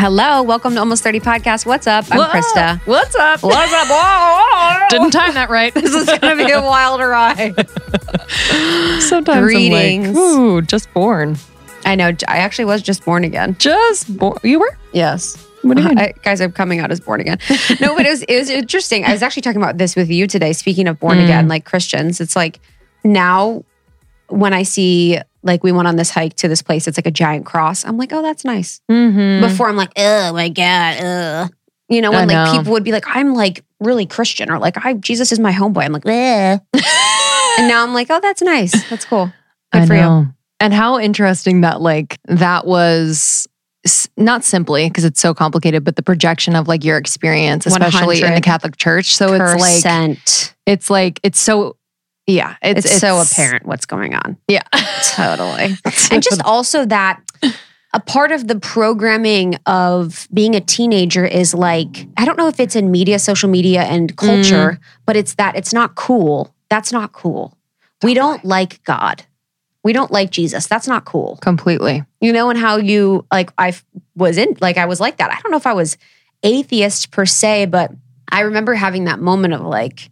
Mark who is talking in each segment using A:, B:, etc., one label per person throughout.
A: Hello, welcome to Almost 30 Podcast. What's up? I'm Krista.
B: What's up?
A: What's up? Whoa,
B: Didn't time that right.
A: this is going to be a wild ride.
B: Sometimes
A: Greetings.
B: I'm like, ooh, just born.
A: I know. I actually was just born again.
B: Just born. You were?
A: Yes.
B: What do you mean?
A: I, guys, I'm coming out as born again. No, but it was, it was interesting. I was actually talking about this with you today. Speaking of born
B: Mm.
A: again, like Christians, it's like now when I see, like, we went on this hike to this place, it's like a giant cross. I'm like, oh, that's nice.
B: mm-hmm.
A: Before I'm like, oh my God, ugh. You know, when like people would be like, I'm like really Christian or like, I Jesus is my homeboy. I'm like, and now I'm like, oh, that's nice. That's cool. Good
B: I
A: for you.
B: And how interesting that like that was not simply because it's so complicated, but the projection of like your experience, especially in the Catholic Church. So it's like it's like it's so yeah, it's,
A: It's, so apparent what's going on.
B: Yeah,
A: Totally. and just also that a part of the programming of being a teenager is like I don't know if it's in media, social media, and culture, mm-hmm. but it's that it's not cool. That's not cool. We don't like God. We don't like Jesus. That's not cool.
B: completely.
A: You know, and how you like I was in like I was like that. I don't know if I was atheist per se, but I remember having that moment of like,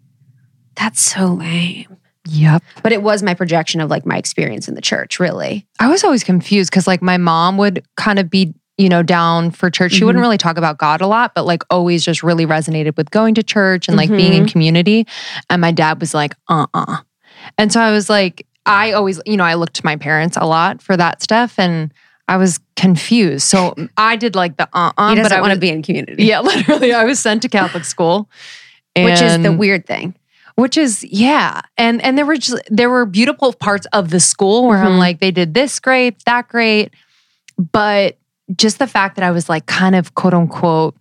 A: that's so lame.
B: Yep.
A: But it was my projection of like my experience in the church, really.
B: I was always confused because like my mom would kind of be, you know, down for church. She wouldn't
A: Mhm.
B: really talk about God a lot, but like always just really resonated with going to church and like being in community. And my dad was like, uh uh And so I was like, I always, you know, I looked to my parents a lot for that stuff and I was confused. So I did like the uh uh
A: He
B: but I
A: want to be in community.
B: yeah, literally, I was sent to Catholic school.
A: Which is the weird thing.
B: Which is yeah and and there were just there were beautiful parts of the school where i'm
A: Mhm.
B: like they did this great that great but just the fact that i was like kind of quote unquote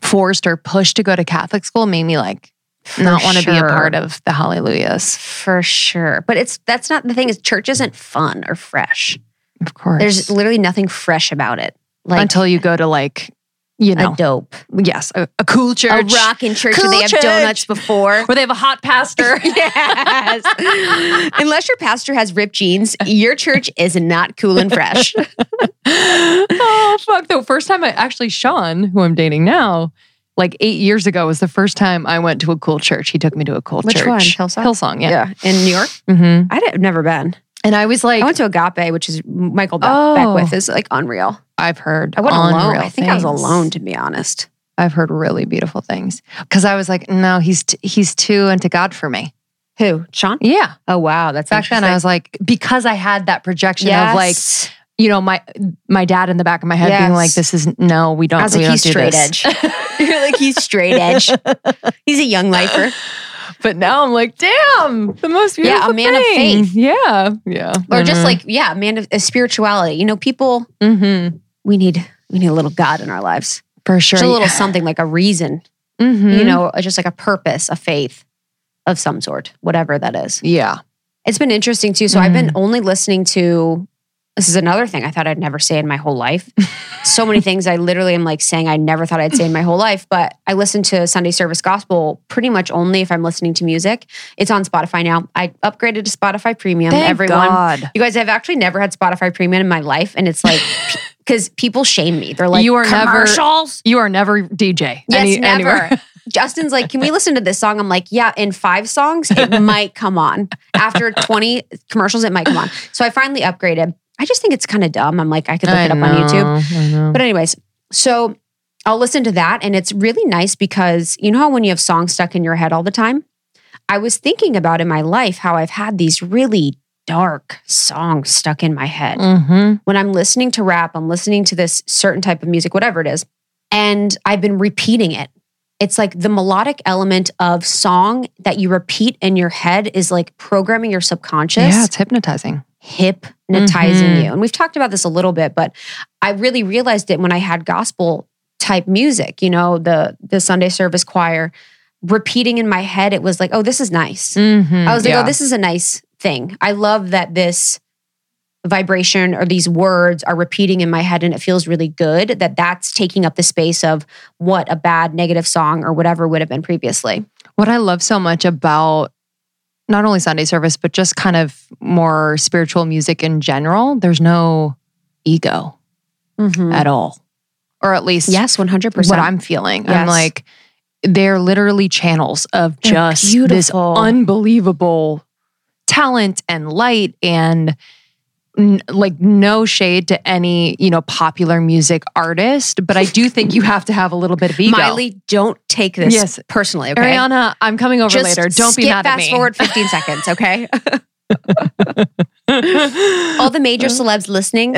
B: forced or pushed to go to catholic school made me like not want to be a part of the hallelujahs
A: For sure. But it's that's not the thing is church isn't fun or fresh.
B: of course
A: There's literally nothing fresh about it. Like
B: until you go to like you know
A: a dope.
B: yes a, a cool church, A
A: rockin' church where
B: Cool
A: they have
B: church.
A: donuts before.
B: where they have a hot pastor
A: yes. Unless your pastor has ripped jeans, your church is not cool and fresh.
B: oh fuck! The first time I actually Sean, who I'm dating now, like eight years ago, was the first time I went to a cool church. He took me to a cool
A: Which
B: church.
A: one? Hillsong?
B: Hillsong, yeah.
A: Yeah. In New York?
B: Mm-hmm.
A: I've never been.
B: And I was like,
A: I went to Agape, which is Michael
B: Oh.
A: Beckwith, is like unreal.
B: I've heard.
A: I wasn't alone.
B: unreal
A: I think I was alone, to be honest.
B: I've heard really beautiful things because I was like, no, he's t- he's too into God for me.
A: Who? Sean?
B: Yeah.
A: Oh wow, that's
B: Back then, I was like, because I had that projection of like, you know, my my dad in the back of my head being like, this is no, we don't.
A: I was like, he's straight
B: this.
A: edge. You're like, he's straight edge. He's a young lifer.
B: But now I'm like, damn, the most beautiful
A: Yeah, a man of
B: thing.
A: faith.
B: Yeah, yeah.
A: Or just like, yeah, a man of a spirituality. You know, people,
B: mm-hmm.
A: we need we need a little God in our lives.
B: for sure.
A: Just a little something like a reason,
B: Mhm.
A: you know, just like a purpose, a faith of some sort, whatever that is.
B: Yeah.
A: It's been interesting too. So I've been only listening to this is another thing I thought I'd never say in my whole life. so many things I literally am like saying I never thought I'd say in my whole life, but I listen to Sunday service gospel pretty much only if I'm listening to music. It's on Spotify now. I upgraded to Spotify premium.
B: Thank
A: Everyone
B: God.
A: You guys, I've actually never had Spotify premium in my life. And it's like, because people shame me. They're like,
B: You are never-
A: commercials.
B: You are never DJ.
A: Yes,
B: any-
A: never.
B: anywhere.
A: Justin's like, can we listen to this song? I'm like, yeah, in five songs, it might come on. After 20 commercials, it might come on. So I finally upgraded. I just think it's kind of dumb. I'm like, I could look it up on YouTube. But, anyways, so I'll listen to that. And it's really nice because you know how when you have songs stuck in your head all the time? I was thinking about in my life how I've had these really dark songs stuck in my head
B: Mhm.
A: when I'm listening to rap, I'm listening to this certain type of music, whatever it is, and I've been repeating it. It's like the melodic element of song that you repeat in your head is like programming your subconscious,
B: Yeah, it's hypnotizing.
A: Hypnotizing
B: Mhm.
A: you. And we've talked about this a little bit, but I really realized it when I had gospel type music, you know, the the Sunday service choir repeating in my head it was like, "Oh, this is nice."
B: Mhm.
A: I was like,
B: Yeah.
A: oh, this is a nice thing. I love that this vibration or these words are repeating in my head and it feels really good that that's taking up the space of what a bad negative song or whatever would have been previously.
B: What I love so much about not only Sunday service, but just kind of more spiritual music in general, there's no ego
A: Mm-hmm.
B: at all. or at least
A: Yes, 100%.
B: what I'm feeling. I'm like, they're literally channels of
A: They're
B: just this unbelievable talent and light and n- like no shade to any you know popular music artist but i do think you have to have a little bit of ego
A: Miley, don't take this
B: Yes.
A: personally, okay?
B: ariana i'm coming over
A: Just
B: later don't be mad at
A: fast
B: me
A: forward 15 seconds, okay? All the major celebs listening.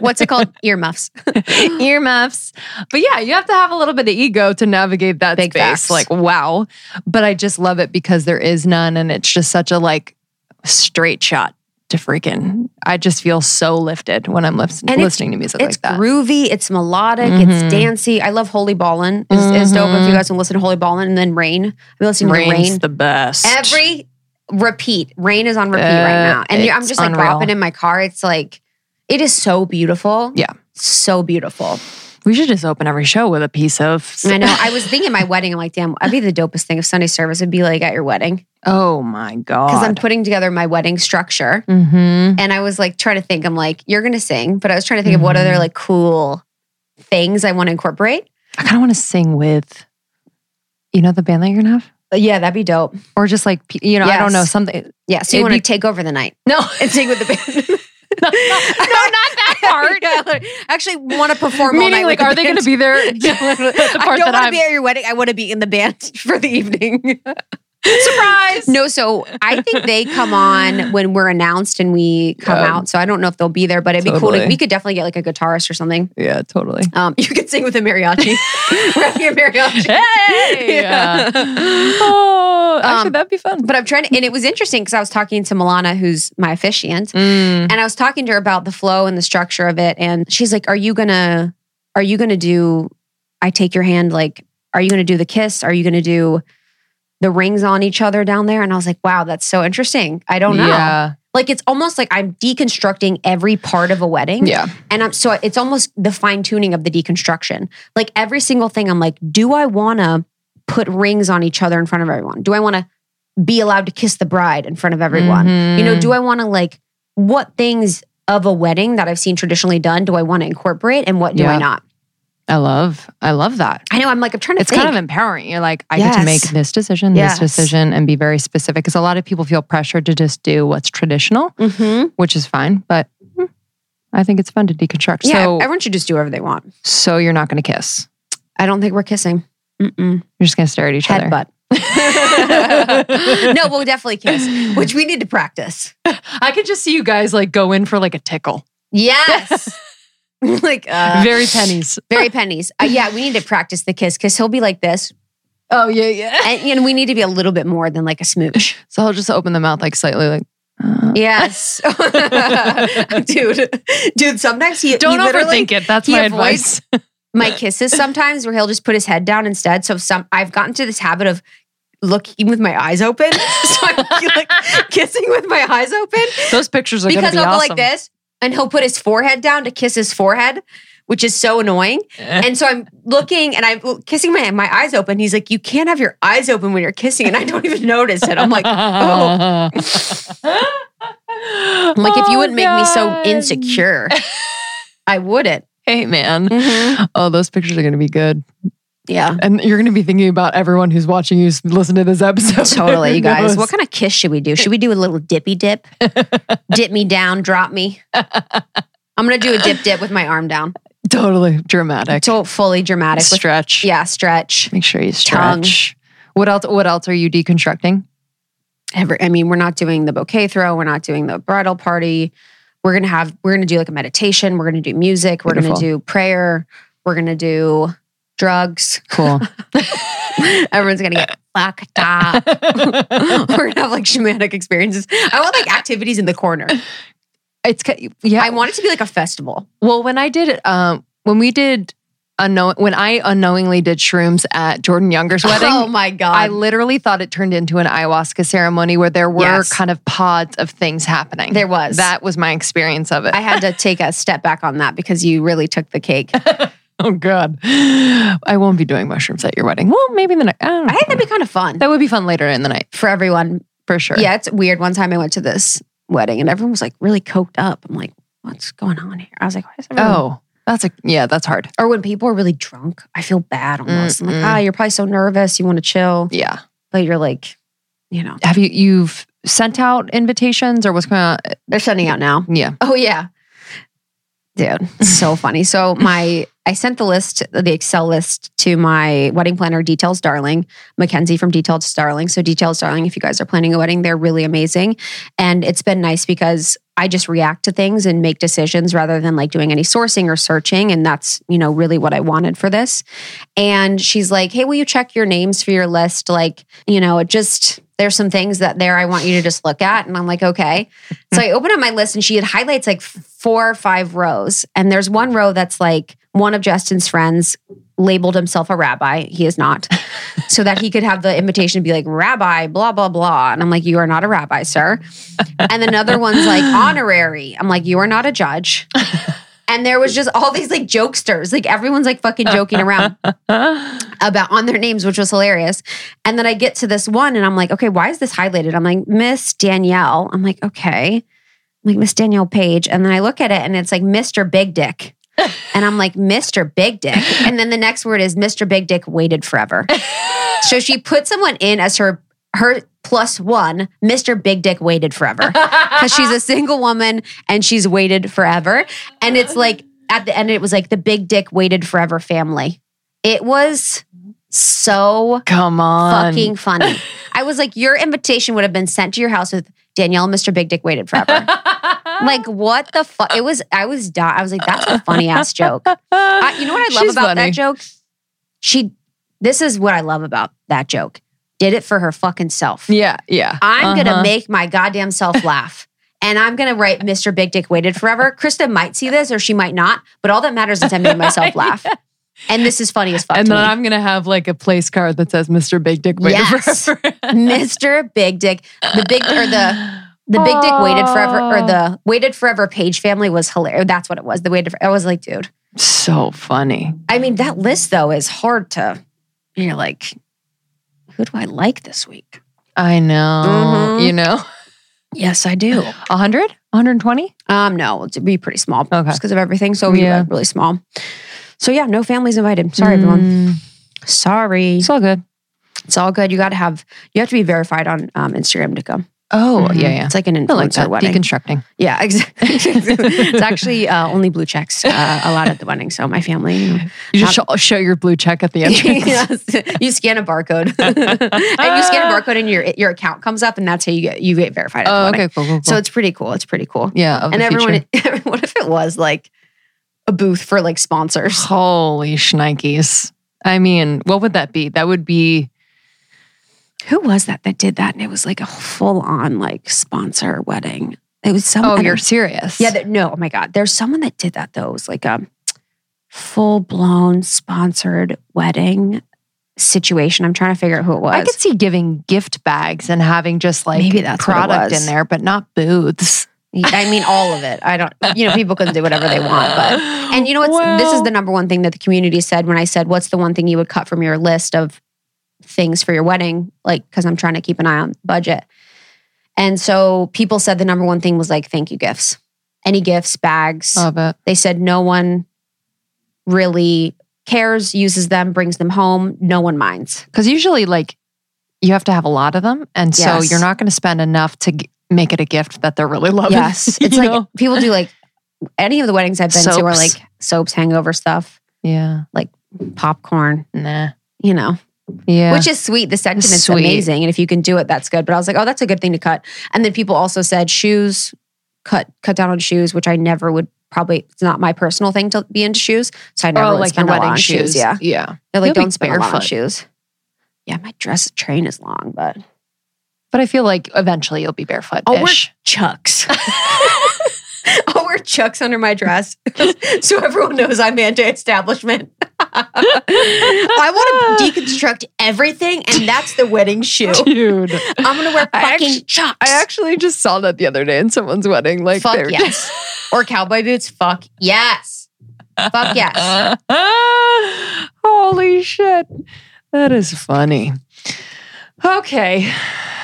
A: What's it called? Earmuffs.
B: earmuffs. But yeah, you have to have a little bit of ego to navigate that
A: Big
B: space.
A: facts.
B: Like, wow. But I just love it because there is none and it's just such a like straight shot to freaking. I just feel so lifted when I'm lis-
A: And
B: listening to music
A: It's
B: like that.
A: It's groovy, it's melodic,
B: Mhm.
A: it's dancey. I love Holy Ballin' is, is dope if you guys want to listen to Holy Ballin' and then Rain. I've been listening
B: Rain's
A: to Rain
B: the best.
A: every repeat. Rain is on repeat
B: Uh,
A: right now. And I'm just like
B: unreal.
A: bopping in my car. It's like, it is so beautiful.
B: Yeah.
A: So beautiful.
B: We should just open every show with a piece of.
A: I know. I was thinking my wedding. I'm like, damn, I'd be the dopest thing if Sunday service would be like at your wedding.
B: Oh my god!
A: Because I'm putting together my wedding structure.
B: mm-hmm.
A: And I was like trying to think, I'm like, you're gonna sing, but I was trying to think of what other
B: Mhm.
A: like cool things I want to incorporate.
B: I kind of want to sing with, you know, the band that you're gonna have,
A: But yeah, that'd be dope.
B: or just like you know, I don't know
A: Yes.
B: something.
A: Yeah. So you
B: It'd
A: want to
B: be-
A: take over the night
B: No,
A: and sing with the band.
B: no, no, not that part.
A: yeah, actually want to perform
B: Meaning, like, are
A: the
B: they going to be there? The
A: I
B: part
A: don't
B: that
A: want to
B: I'm
A: be at your wedding. I want to be in the band for the evening.
B: surprise.
A: no, so I think they come on when we're announced and we come
B: Yeah.
A: out. So I don't know if they'll be there, but it'd be cool. To, we could definitely get like a guitarist or something.
B: Yeah, totally.
A: Um, you could sing with a mariachi. Rapping a mariachi.
B: Hey!
A: Yeah.
B: Oh, actually,
A: Um,
B: that'd be fun.
A: But I'm trying to, and it was interesting because I was talking to Milana, who's my officiant,
B: Mm.
A: and I was talking to her about the flow and the structure of it. And she's like, Are you gonna, are you gonna do, I take your hand, like, are you gonna do the kiss? Are you gonna do the rings on each other down there? And I was like, Wow, that's so interesting. I don't know.
B: Yeah,
A: Like, it's almost like I'm deconstructing every part of a wedding.
B: yeah.
A: And I'm so it's almost the fine tuning of the deconstruction. Like every single thing, I'm like, do I want to put rings on each other in front of everyone? Do I want to be allowed to kiss the bride in front of everyone? You know,
B: Mhm.
A: do I want to like what things of a wedding that I've seen traditionally done do I want to incorporate and what do I not?
B: I love, I love that.
A: I know I'm like I'm trying to
B: It's
A: think.
B: kind of empowering. You're like, I get to make this decision,
A: Yes.
B: this decision, and be very specific. Because a lot of people feel pressured to just do what's traditional,
A: Mhm.
B: which is fine. But hmm, I think it's fun to deconstruct.
A: Yeah,
B: So,
A: everyone should just do whatever they want.
B: so you're not going to kiss.
A: I don't think we're kissing. Mm-mm.
B: You're just going to stare at each other.
A: Headbutt. no, we'll definitely kiss, which we need to practice.
B: I could just see you guys like go in for like a tickle.
A: Yes. like uh,
B: Very pennies.
A: very pennies. Uh, yeah, we need to practice the kiss because he'll be like this,
B: Oh yeah, yeah.
A: and you know we need to be a little bit more than like a smooch.
B: So I'll just open the mouth like slightly, like. uh,
A: Yes, dude, dude. Sometimes he
B: Don't
A: he
B: overthink it. That's my advice.
A: my kisses sometimes where he'll just put his head down instead. So some I've gotten to this habit of looking with my eyes open. so I'm like kissing with my eyes open
B: Those pictures are
A: because
B: be
A: he'll
B: awesome.
A: go like this and he'll put his forehead down to kiss his forehead. Which is so annoying. And so I'm looking and I'm kissing my my eyes open. He's like, "You can't have your eyes open when you're kissing," and I don't even notice it. I'm like, "Oh, I'm like if you wouldn't make me so insecure, I wouldn't."
B: Hey man.
A: Mhm.
B: Oh, those pictures are going to be good.
A: Yeah,
B: And you're going to be thinking about everyone who's watching you listen to this episode.
A: totally, you guys.
B: Knows.
A: What kind of kiss should we do? Should we do a little dippy dip? dip me down, drop me. I'm gonna do a dip dip with my arm down.
B: Totally dramatic.
A: So fully dramatic. With,
B: Stretch.
A: yeah, stretch.
B: Make sure you
A: Tongue.
B: stretch. What else? What else are you deconstructing?
A: Every, I mean, we're not doing the bouquet throw. We're not doing the bridal party. We're gonna have. We're gonna do like a meditation. We're gonna do music. We're gonna do prayer. We're gonna do drugs.
B: Cool.
A: Everyone's gonna get fucked up. we're gonna have like shamanic experiences. I want like activities in the corner.
B: it's yeah.
A: I want it to be like a festival.
B: well, when I did it, um, when we did unknown, when I unknowingly did shrooms at Jordan Younger's wedding.
A: Oh my god!
B: I literally thought it turned into an ayahuasca ceremony where there were
A: Yes.
B: kind of pods of things happening.
A: There was.
B: That was my experience of it.
A: I had to take a step back on that because you really took the cake.
B: oh God. I won't be doing mushrooms at your wedding. Well, maybe in the night. I don't
A: I think that'd be kind of fun
B: that would be fun later in the night
A: for everyone.
B: for sure.
A: Yeah, it's weird. One time I went to this wedding and everyone was like really coked up. I'm like, what's going on here? I was like, why is everyone?
B: Oh, That's a yeah, that's hard.
A: Or when people are really drunk, I feel bad almost. I'm like,
B: Mm-mm.
A: ah, you're probably so nervous, you want to chill,
B: Yeah.
A: but you're like, you know,
B: Have you you've sent out invitations or what's going on?
A: they're sending out now.
B: Yeah.
A: Oh yeah. Dude, so funny. So my I sent the list, the Excel list to my wedding planner, Details Darling, Mackenzie from Details Darling. So Details Darling, if you guys are planning a wedding, they're really amazing. And it's been nice because I just react to things and make decisions rather than like doing any sourcing or searching. And that's, you know, really what I wanted for this. And she's like, Hey, will you check your names for your list? Like, you know, it just there's some things that there I want you to just look at. And I'm like, okay. So I open up my list and she had highlights like four or five rows. And there's one row that's like one of Justin's friends labeled himself a rabbi. He is not. so that he could have the invitation to be like, rabbi, blah, blah, blah. And I'm like, you are not a rabbi, sir. And another one's like honorary. I'm like, you are not a judge. And there was just all these like jokesters. Like everyone's like fucking joking around about on their names, which was hilarious. And then I get to this one and I'm like, okay, why is this highlighted? I'm like, Miss Danielle. I'm like, okay. Like, Miss Danielle Page. And then I look at it and it's like Mr. Big Dick. And I'm like, Mr. Big Dick. And then the next word is Mr. Big Dick waited forever. so she put someone in as her her plus one, Mr. Big Dick waited forever. Because she's a single woman and she's waited forever. And it's like at the end, it was like the Big Dick waited forever family. It was so
B: Come on.
A: fucking funny. I was like, your invitation would have been sent to your house with Danielle and Mr. Big Dick waited forever. like, what the fuck? It was, I was, di- I was like, that's a funny ass joke. I, you know what I love
B: She's
A: about
B: funny.
A: that joke? She, this is what I love about that joke. Did it for her fucking self.
B: Yeah, yeah.
A: I'm
B: Uh-huh.
A: gonna make my goddamn self laugh. And I'm gonna write Mr. Big Dick waited forever. Krista might see this or she might not, but all that matters is I made myself laugh. And this is funny as fuck.
B: And then
A: me.
B: I'm gonna have like a place card that says Mr. Big Dick waited
A: Yes.
B: forever.
A: Mr. Big Dick. The big or the the Big Dick waited forever or the waited forever page family was hilarious. That's what it was. The waited. I was like, dude.
B: so funny.
A: I mean, that list though is hard to. You're like, who do I like this week?
B: I know.
A: Mhm.
B: You know,
A: Yes, I do.
B: 100, 120.
A: Um, no, it'd be pretty small
B: Okay.
A: just because of everything. So we
B: Yeah.
A: really small. So yeah, no families invited. Sorry, everyone.
B: Mm,
A: Sorry.
B: It's all good.
A: It's all good. You got to have. You have to be verified on um, Instagram to come.
B: Oh
A: Mhm.
B: yeah, yeah.
A: It's like an
B: I like
A: influencer
B: that.
A: wedding.
B: Deconstructing.
A: Yeah, exactly. it's actually uh, only blue checks uh, a lot at the wedding. So my family, you know.
B: You just show, show your blue check at the entrance.
A: Yes. you scan a barcode, and you scan a barcode, and your your account comes up, and that's how you get you get verified. At
B: Oh, okay, cool, cool, cool.
A: So it's pretty cool. It's pretty cool.
B: yeah,
A: and everyone, what if it was like a booth for like sponsors?
B: Holy shnikes. I mean, what would that be? That would be
A: Who was that that did that? And it was like a full on like sponsor wedding. It was some.
B: Oh, you're serious.
A: Yeah, there, no, oh my God. There's someone that did that though. It was like a full blown sponsored wedding situation. I'm trying to figure out who it was.
B: I could see giving gift bags and having just like
A: Maybe that's
B: product in there, but not booths.
A: I mean, all of it. I don't, you know, people can do whatever they want. But, and you know what's, this is the number one thing that the community said when I said, what's the one thing you would cut from your list of things for your wedding? Like, cause I'm trying to keep an eye on budget. And so people said the number one thing was like, thank you gifts. Any gifts, bags.
B: Love it.
A: They said no one really cares, uses them, brings them home. No one minds.
B: Because usually, like, you have to have a lot of them. And so
A: Yes.
B: you're not going to spend enough to make it a gift that they're really loving.
A: Yes. It's like
B: know?
A: people do like any of the weddings I've been to are like soaps, hangover stuff,
B: yeah.
A: Like popcorn,
B: Nah.
A: you know,
B: Yeah.
A: which is sweet. The sentiment's
B: Sweet.
A: amazing. And if you can do it, that's good. But I was like, oh, that's a good thing to cut. And then people also said shoes, cut cut down on shoes, which I never would probably, it's not my personal thing to be into shoes. So I never
B: oh, like your
A: spend a lot
B: wedding
A: on
B: shoes.
A: shoes. Yeah.
B: Yeah.
A: They're like,
B: You'll
A: don't spend a lot on shoes. Yeah, my dress train is long, but
B: But I feel like eventually you'll be barefoot.
A: I'll wear Chucks. I'll wear Chucks under my dress so everyone knows I'm anti-establishment. I want to deconstruct everything, and that's the wedding shoe.
B: Dude.
A: I'm gonna wear
B: I
A: fucking Chucks.
B: I actually just saw that the other day in someone's wedding. Like,
A: Fuck yes. or cowboy boots. Fuck yes. Fuck yes.
B: Holy shit. That is funny. Okay.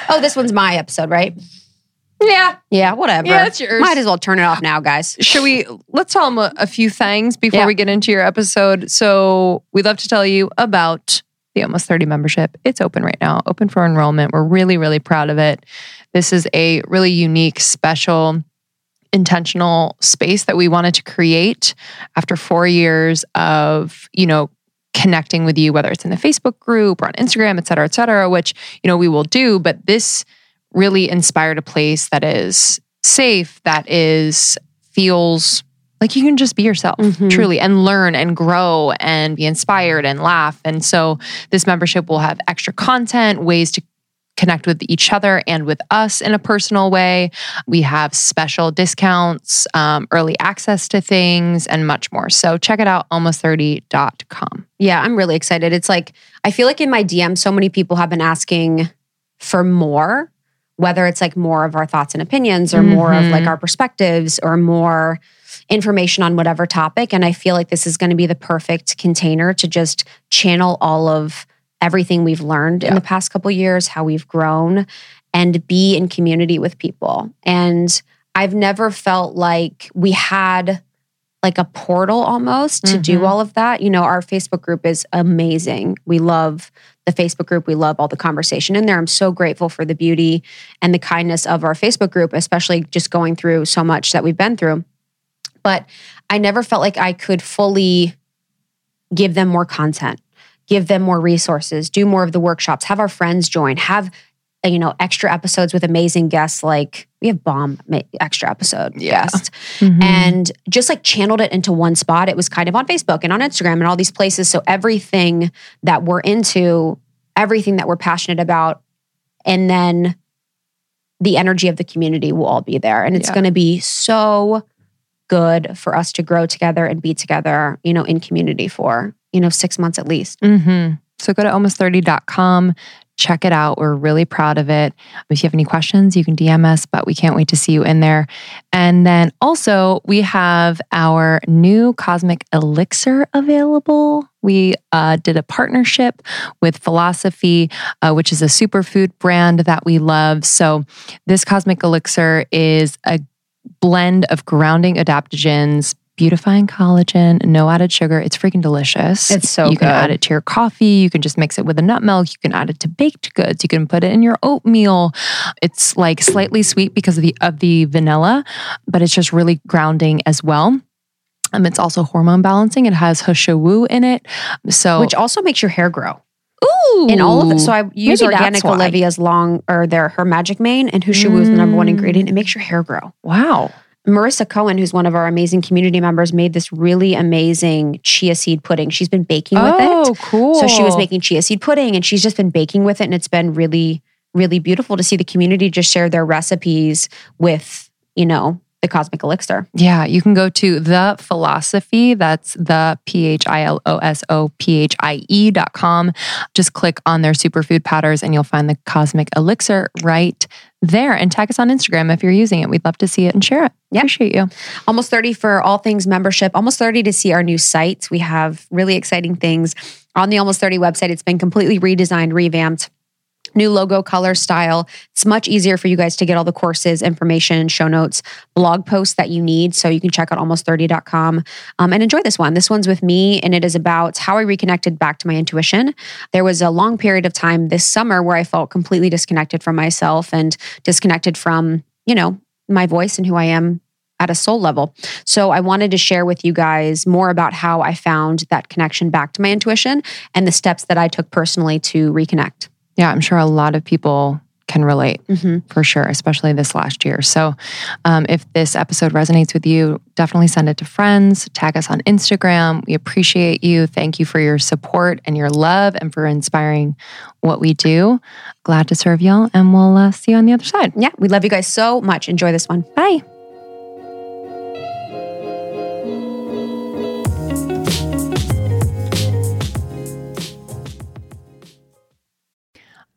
A: Oh, this one's my episode, right?
B: Yeah.
A: Yeah, whatever.
B: Yeah, it's yours.
A: Might as well turn it off now, guys.
B: Should we let's tell them a, a few things before
A: Yeah.
B: we get into your episode? So we'd love to tell you about the Almost 30 membership. It's open right now, open for enrollment. We're really, really proud of it. This is a really unique, special, intentional space that we wanted to create after four years of, you know, connecting with you, whether it's in the Facebook group or on Instagram, et cetera, et cetera, which, you know, we will do. But this really inspired a place that is safe, that is feels like you can just be yourself
A: Mhm.
B: truly and learn and grow and be inspired and laugh. And so this membership will have extra content, ways to connect with each other and with us in a personal way. We have special discounts, um, early access to things, and much more. So check it out, almost30.com.
A: Yeah, I'm really excited. It's like I feel like in my DM, so many people have been asking for more, whether it's like more of our thoughts and opinions or more of like
B: Mhm.
A: our perspectives or more information on whatever topic. And I feel like this is going to be the perfect container to just channel all of everything we've learned in the past couple years, how we've grown, and be in community with people. And I've never felt like we had like a portal almost to do
B: Mhm.
A: all of that. You know, our Facebook group is amazing. We love the Facebook group. We love all the conversation in there. I'm so grateful for the beauty and the kindness of our Facebook group, especially just going through so much that we've been through. But I never felt like I could fully give them more content, give them more resources, do more of the workshops, have our friends join, have you know extra episodes with amazing guests like we have bomb extra episode
B: Yeah.
A: guests
B: Mm-hmm.
A: and just like channeled it into one spot. It was kind of on Facebook and on Instagram and all these places. So everything that we're into, everything that we're passionate about, and then the energy of the community will all be there. And it's
B: Yeah.
A: going to be so good for us to grow together and be together, you know, in community for, you know, six months at least.
B: hmm So go to almost30.com. Check it out. We're really proud of it. If you have any questions, you can DM us, but we can't wait to see you in there. And then also, we have our new Cosmic Elixir available. We uh, did a partnership with Philosophie, uh, which is a superfood brand that we love. So, this Cosmic Elixir is a blend of grounding adaptogens, beautifying collagen, no added sugar. It's freaking delicious.
A: It's so
B: you can add it to your coffee. You can just mix it with a nut milk. You can add it to baked goods. You can put it in your oatmeal. It's like slightly sweet because of the of the vanilla, but it's just really grounding as well. Um, it's also hormone balancing. It has He Shou Wu in it. So
A: Which also makes your hair grow.
B: ooh,
A: In all of it. So I use organic. Olivia's long or their her magic mane and He Shou Wu is the number one
B: Mm.
A: ingredient. It makes your hair grow.
B: wow.
A: Marissa Cohen, who's one of our amazing community members, made this really amazing chia seed pudding. She's been baking with
B: Oh,
A: it.
B: Oh, cool.
A: So she was making chia seed pudding and she's just been baking with it. And it's been really, really beautiful to see the community just share their recipes with, you know, the cosmic elixir.
B: Yeah, you can go to the philosophie. That's the P H I L O S O P H I E dot com. Just click on their superfood powders and you'll find the cosmic elixir right there. And tag us on Instagram if you're using it. We'd love to see it and share it.
A: Yeah.
B: Appreciate you.
A: Almost 30 for all things membership, almost 30 to see our new site. We have really exciting things on the Almost 30 website. It's been completely redesigned, revamped. New logo, color, style. It's much easier for you guys to get all the courses, information, show notes, blog posts that you need. So you can check out almost30.com um, and enjoy this one. This one's with me, and it is about how I reconnected back to my intuition. There was a long period of time this summer where I felt completely disconnected from myself and disconnected from, you know, my voice and who I am at a soul level. So I wanted to share with you guys more about how I found that connection back to my intuition and the steps that I took personally to reconnect.
B: Yeah, I'm sure a lot of people can relate
A: Mm-hmm.
B: for sure, especially this last year. So, um, if this episode resonates with you, definitely send it to friends, tag us on Instagram. We appreciate you. Thank you for your support and your love and for inspiring what we do. Glad to serve y'all, and we'll uh, see you on the other side.
A: Yeah, we love you guys so much. Enjoy this one.
B: Bye.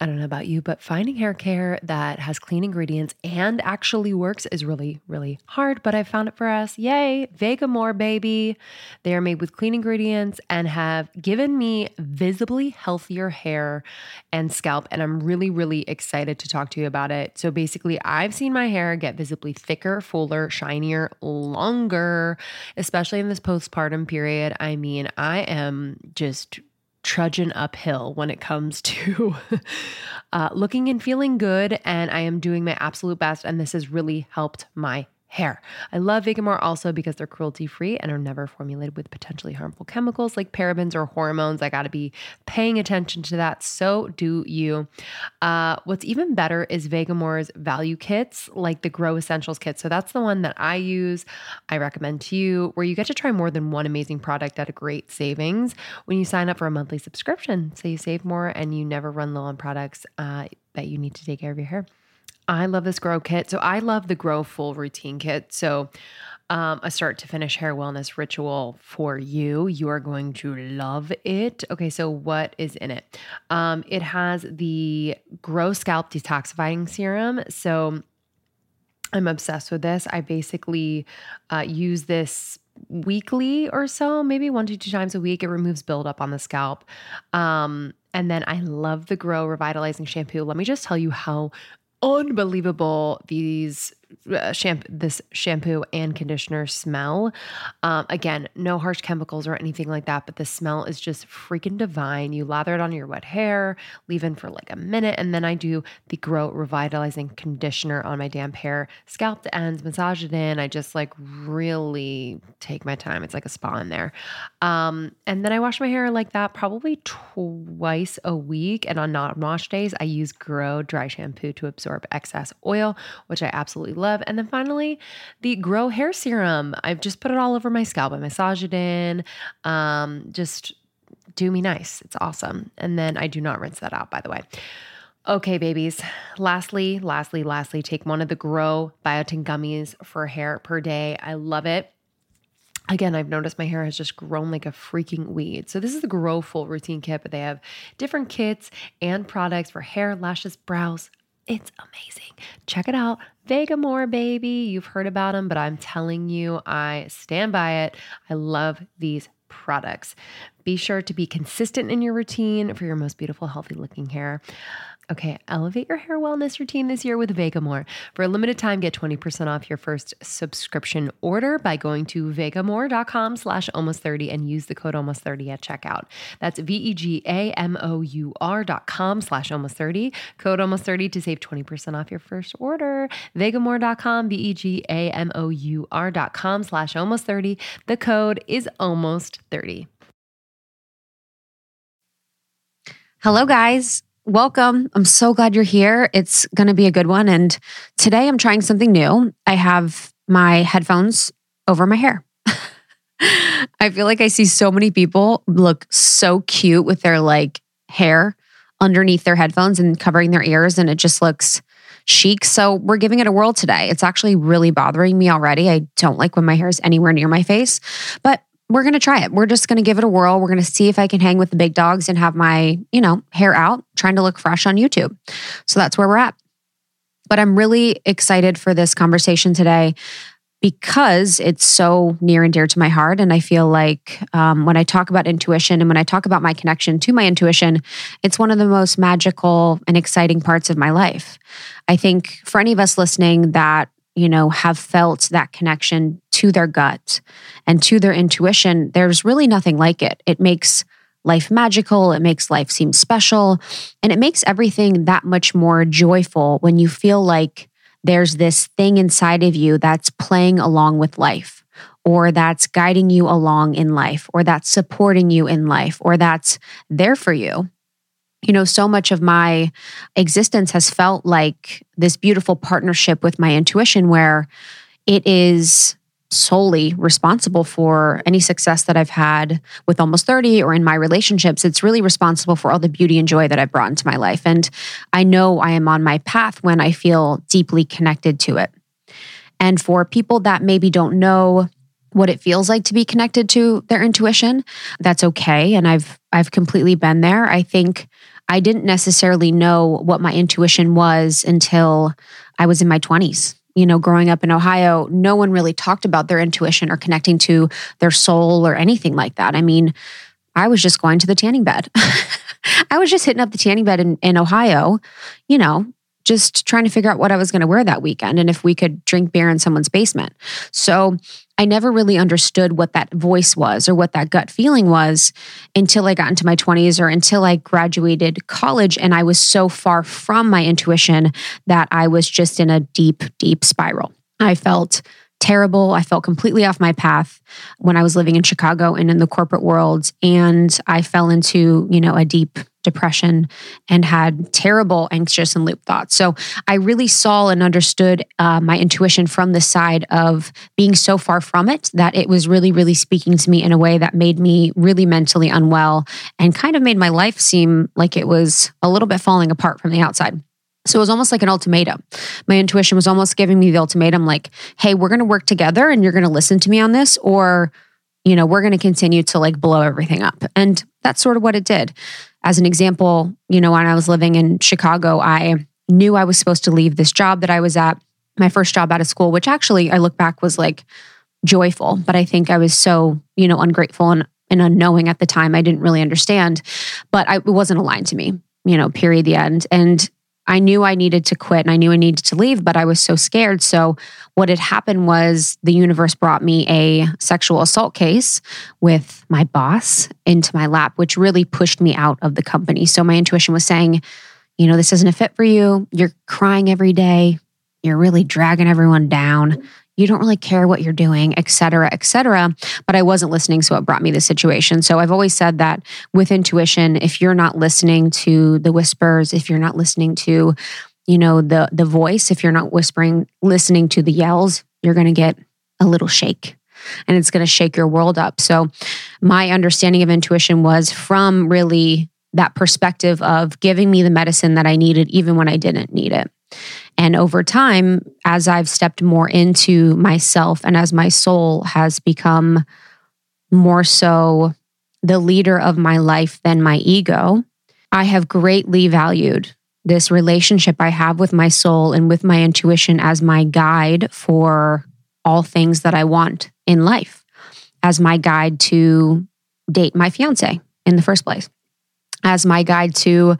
B: I don't know about you, but finding hair care that has clean ingredients and actually works is really, really hard. But I found it for us. Yay, Vegamour, baby. They are made with clean ingredients and have given me visibly healthier hair and scalp. And I'm really, really excited to talk to you about it. So basically, I've seen my hair get visibly thicker, fuller, shinier, longer, especially in this postpartum period. I mean, I am just trudging uphill when it comes to uh, looking and feeling good. And I am doing my absolute best. And this has really helped my hair. I love Vegamour also because they're cruelty free and are never formulated with potentially harmful chemicals like parabens or hormones. I got to be paying attention to that. So do you. Uh, what's even better is Vegamour's value kits, like the Grow Essentials kit. So that's the one that I use. I recommend to you, where you get to try more than one amazing product at a great savings when you sign up for a monthly subscription. So you save more and you never run low on products uh, that you need to take care of your hair. I love this grow kit. So I love the grow full routine kit. So um, a start to finish hair wellness ritual for you. You are going to love it. Okay, so what is in it? Um, it has the Grow Scalp Detoxifying Serum. So I'm obsessed with this. I basically uh, use this weekly or so, maybe one to two times a week. It removes buildup on the scalp. Um, and then I love the Grow Revitalizing Shampoo. Let me just tell you how unbelievable these uh, shampoo, this shampoo and conditioner smell. Um, again, no harsh chemicals or anything like that, but the smell is just freaking divine. You lather it on your wet hair, leave in for like a minute, and then I do the Grow Revitalizing Conditioner on my damp hair, scalp to ends, massage it in. I just like really take my time. It's like a spa in there. Um, and then I wash my hair like that probably twice a week. And on non wash days, I use Grow Dry Shampoo to absorb excess oil, which I absolutely love love. And then finally, the Grow Hair Serum. I've just put it all over my scalp. I massage it in. Um, just do me nice. It's awesome. And then I do not rinse that out, by the way. Okay, babies. Lastly, lastly, lastly, take one of the Grow Biotin gummies for hair per day. I love it. Again, I've noticed my hair has just grown like a freaking weed. So, this is the Grow Full Routine Kit, but they have different kits and products for hair, lashes, brows, it's amazing. Check it out. Vegamour, baby. You've heard about them, but I'm telling you, I stand by it. I love these products.
C: Be sure to be consistent in your routine for your most beautiful, healthy looking hair. Okay, elevate your hair wellness routine this year with Vegamour. For a limited time, get 20% off your first subscription order by going to vegamour.com slash almost 30 and use the code almost 30 at checkout. That's V-E-G-A-M-O-U-R dot com slash almost 30. Code almost 30 to save 20% off your first order. Vegamour.com, V-E-G-A-M-O-U-R dot com slash almost 30. The code is almost 30.
A: Hello, guys. Welcome. I'm so glad you're here. It's going to be a good one. And today I'm trying something new. I have my headphones over my hair. I feel like I see so many people look so cute with their like hair underneath their headphones and covering their ears, and it just looks chic. So we're giving it a whirl today. It's actually really bothering me already. I don't like when my hair is anywhere near my face, but we're going to try it. We're just going to give it a whirl. We're going to see if I can hang with the big dogs and have my, you know, hair out, trying to look fresh on YouTube. So that's where we're at. But I'm really excited for this conversation today because it's so near and dear to my heart. And I feel like um, when I talk about intuition and when I talk about my connection to my intuition, it's one of the most magical and exciting parts of my life. I think for any of us listening that you know, have felt that connection to their gut and to their intuition, there's really nothing like it. It makes life magical, it makes life seem special, and it makes everything that much more joyful when you feel like there's this thing inside of you that's playing along with life. Or that's guiding you along in life, or that's supporting you in life, or that's there for you you know, so much of my existence has felt like this beautiful partnership with my intuition where it is solely responsible for any success that I've had with almost 30 or in my relationships. It's really responsible for all the beauty and joy that I've brought into my life. And I know I am on my path when I feel deeply connected to it. And for people that maybe don't know what it feels like to be connected to their intuition, that's okay. And I've I've completely been there. I think I didn't necessarily know what my intuition was until I was in my 20s. You know, growing up in Ohio, no one really talked about their intuition or connecting to their soul or anything like that. I mean, I was just going to the tanning bed. I was just hitting up the tanning bed in, in Ohio, you know, just trying to figure out what I was going to wear that weekend and if we could drink beer in someone's basement. So I never really understood what that voice was or what that gut feeling was until I got into my 20s or until I graduated college. And I was so far from my intuition that I was just in a deep, deep spiral. I felt terrible. I felt completely off my path when I was living in Chicago and in the corporate world. And I fell into, you know, a deep depression and had terrible anxious and loop thoughts. So I really saw and understood uh, my intuition from the side of being so far from it that it was really, really speaking to me in a way that made me really mentally unwell and kind of made my life seem like it was a little bit falling apart from the outside. So it was almost like an ultimatum. My intuition was almost giving me the ultimatum like, hey, we're going to work together and you're going to listen to me on this, or, you know, we're going to continue to like blow everything up. And that's sort of what it did. As an example, you know, when I was living in Chicago, I knew I was supposed to leave this job that I was at, my first job out of school, which actually I look back was like joyful, but I think I was so, you know, ungrateful and, and unknowing at the time. I didn't really understand, but I, it wasn't aligned to me, you know, period, the end. And I knew I needed to quit and I knew I needed to leave, but I was so scared. So, what had happened was the universe brought me a sexual assault case with my boss into my lap, which really pushed me out of the company. So, my intuition was saying, you know, this isn't a fit for you. You're crying every day. You're really dragging everyone down you don't really care what you're doing, et cetera, et cetera. But I wasn't listening. So it brought me the situation. So I've always said that with intuition, if you're not listening to the whispers, if you're not listening to, you know, the the voice, if you're not whispering, listening to the yells, you're gonna get a little shake and it's gonna shake your world up. So my understanding of intuition was from really that perspective of giving me the medicine that I needed, even when I didn't need it. And over time, as I've stepped more into myself and as my soul has become more so the leader of my life than my ego, I have greatly valued this relationship I have with my soul and with my intuition as my guide for all things that I want in life, as my guide to date my fiance in the first place as my guide to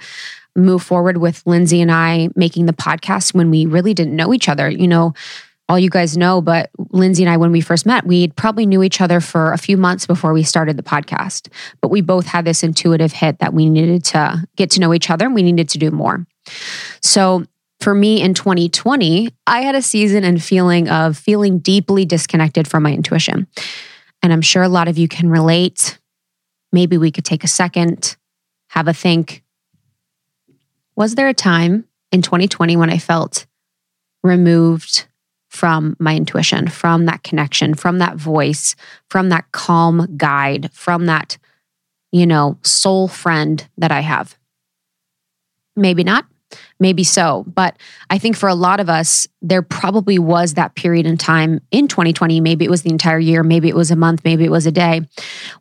A: move forward with Lindsay and I making the podcast when we really didn't know each other. You know, all you guys know, but Lindsay and I, when we first met, we probably knew each other for a few months before we started the podcast. But we both had this intuitive hit that we needed to get to know each other and we needed to do more. So for me in 2020, I had a season and feeling of feeling deeply disconnected from my intuition. And I'm sure a lot of you can relate. Maybe we could take a second, have a think. Was there a time in 2020 when I felt removed from my intuition, from that connection, from that voice, from that calm guide, from that, you know, soul friend that I have. Maybe not, maybe so. But I think for a lot of us, there probably was that period in time in 2020. Maybe it was the entire year, maybe it was a month, maybe it was a day,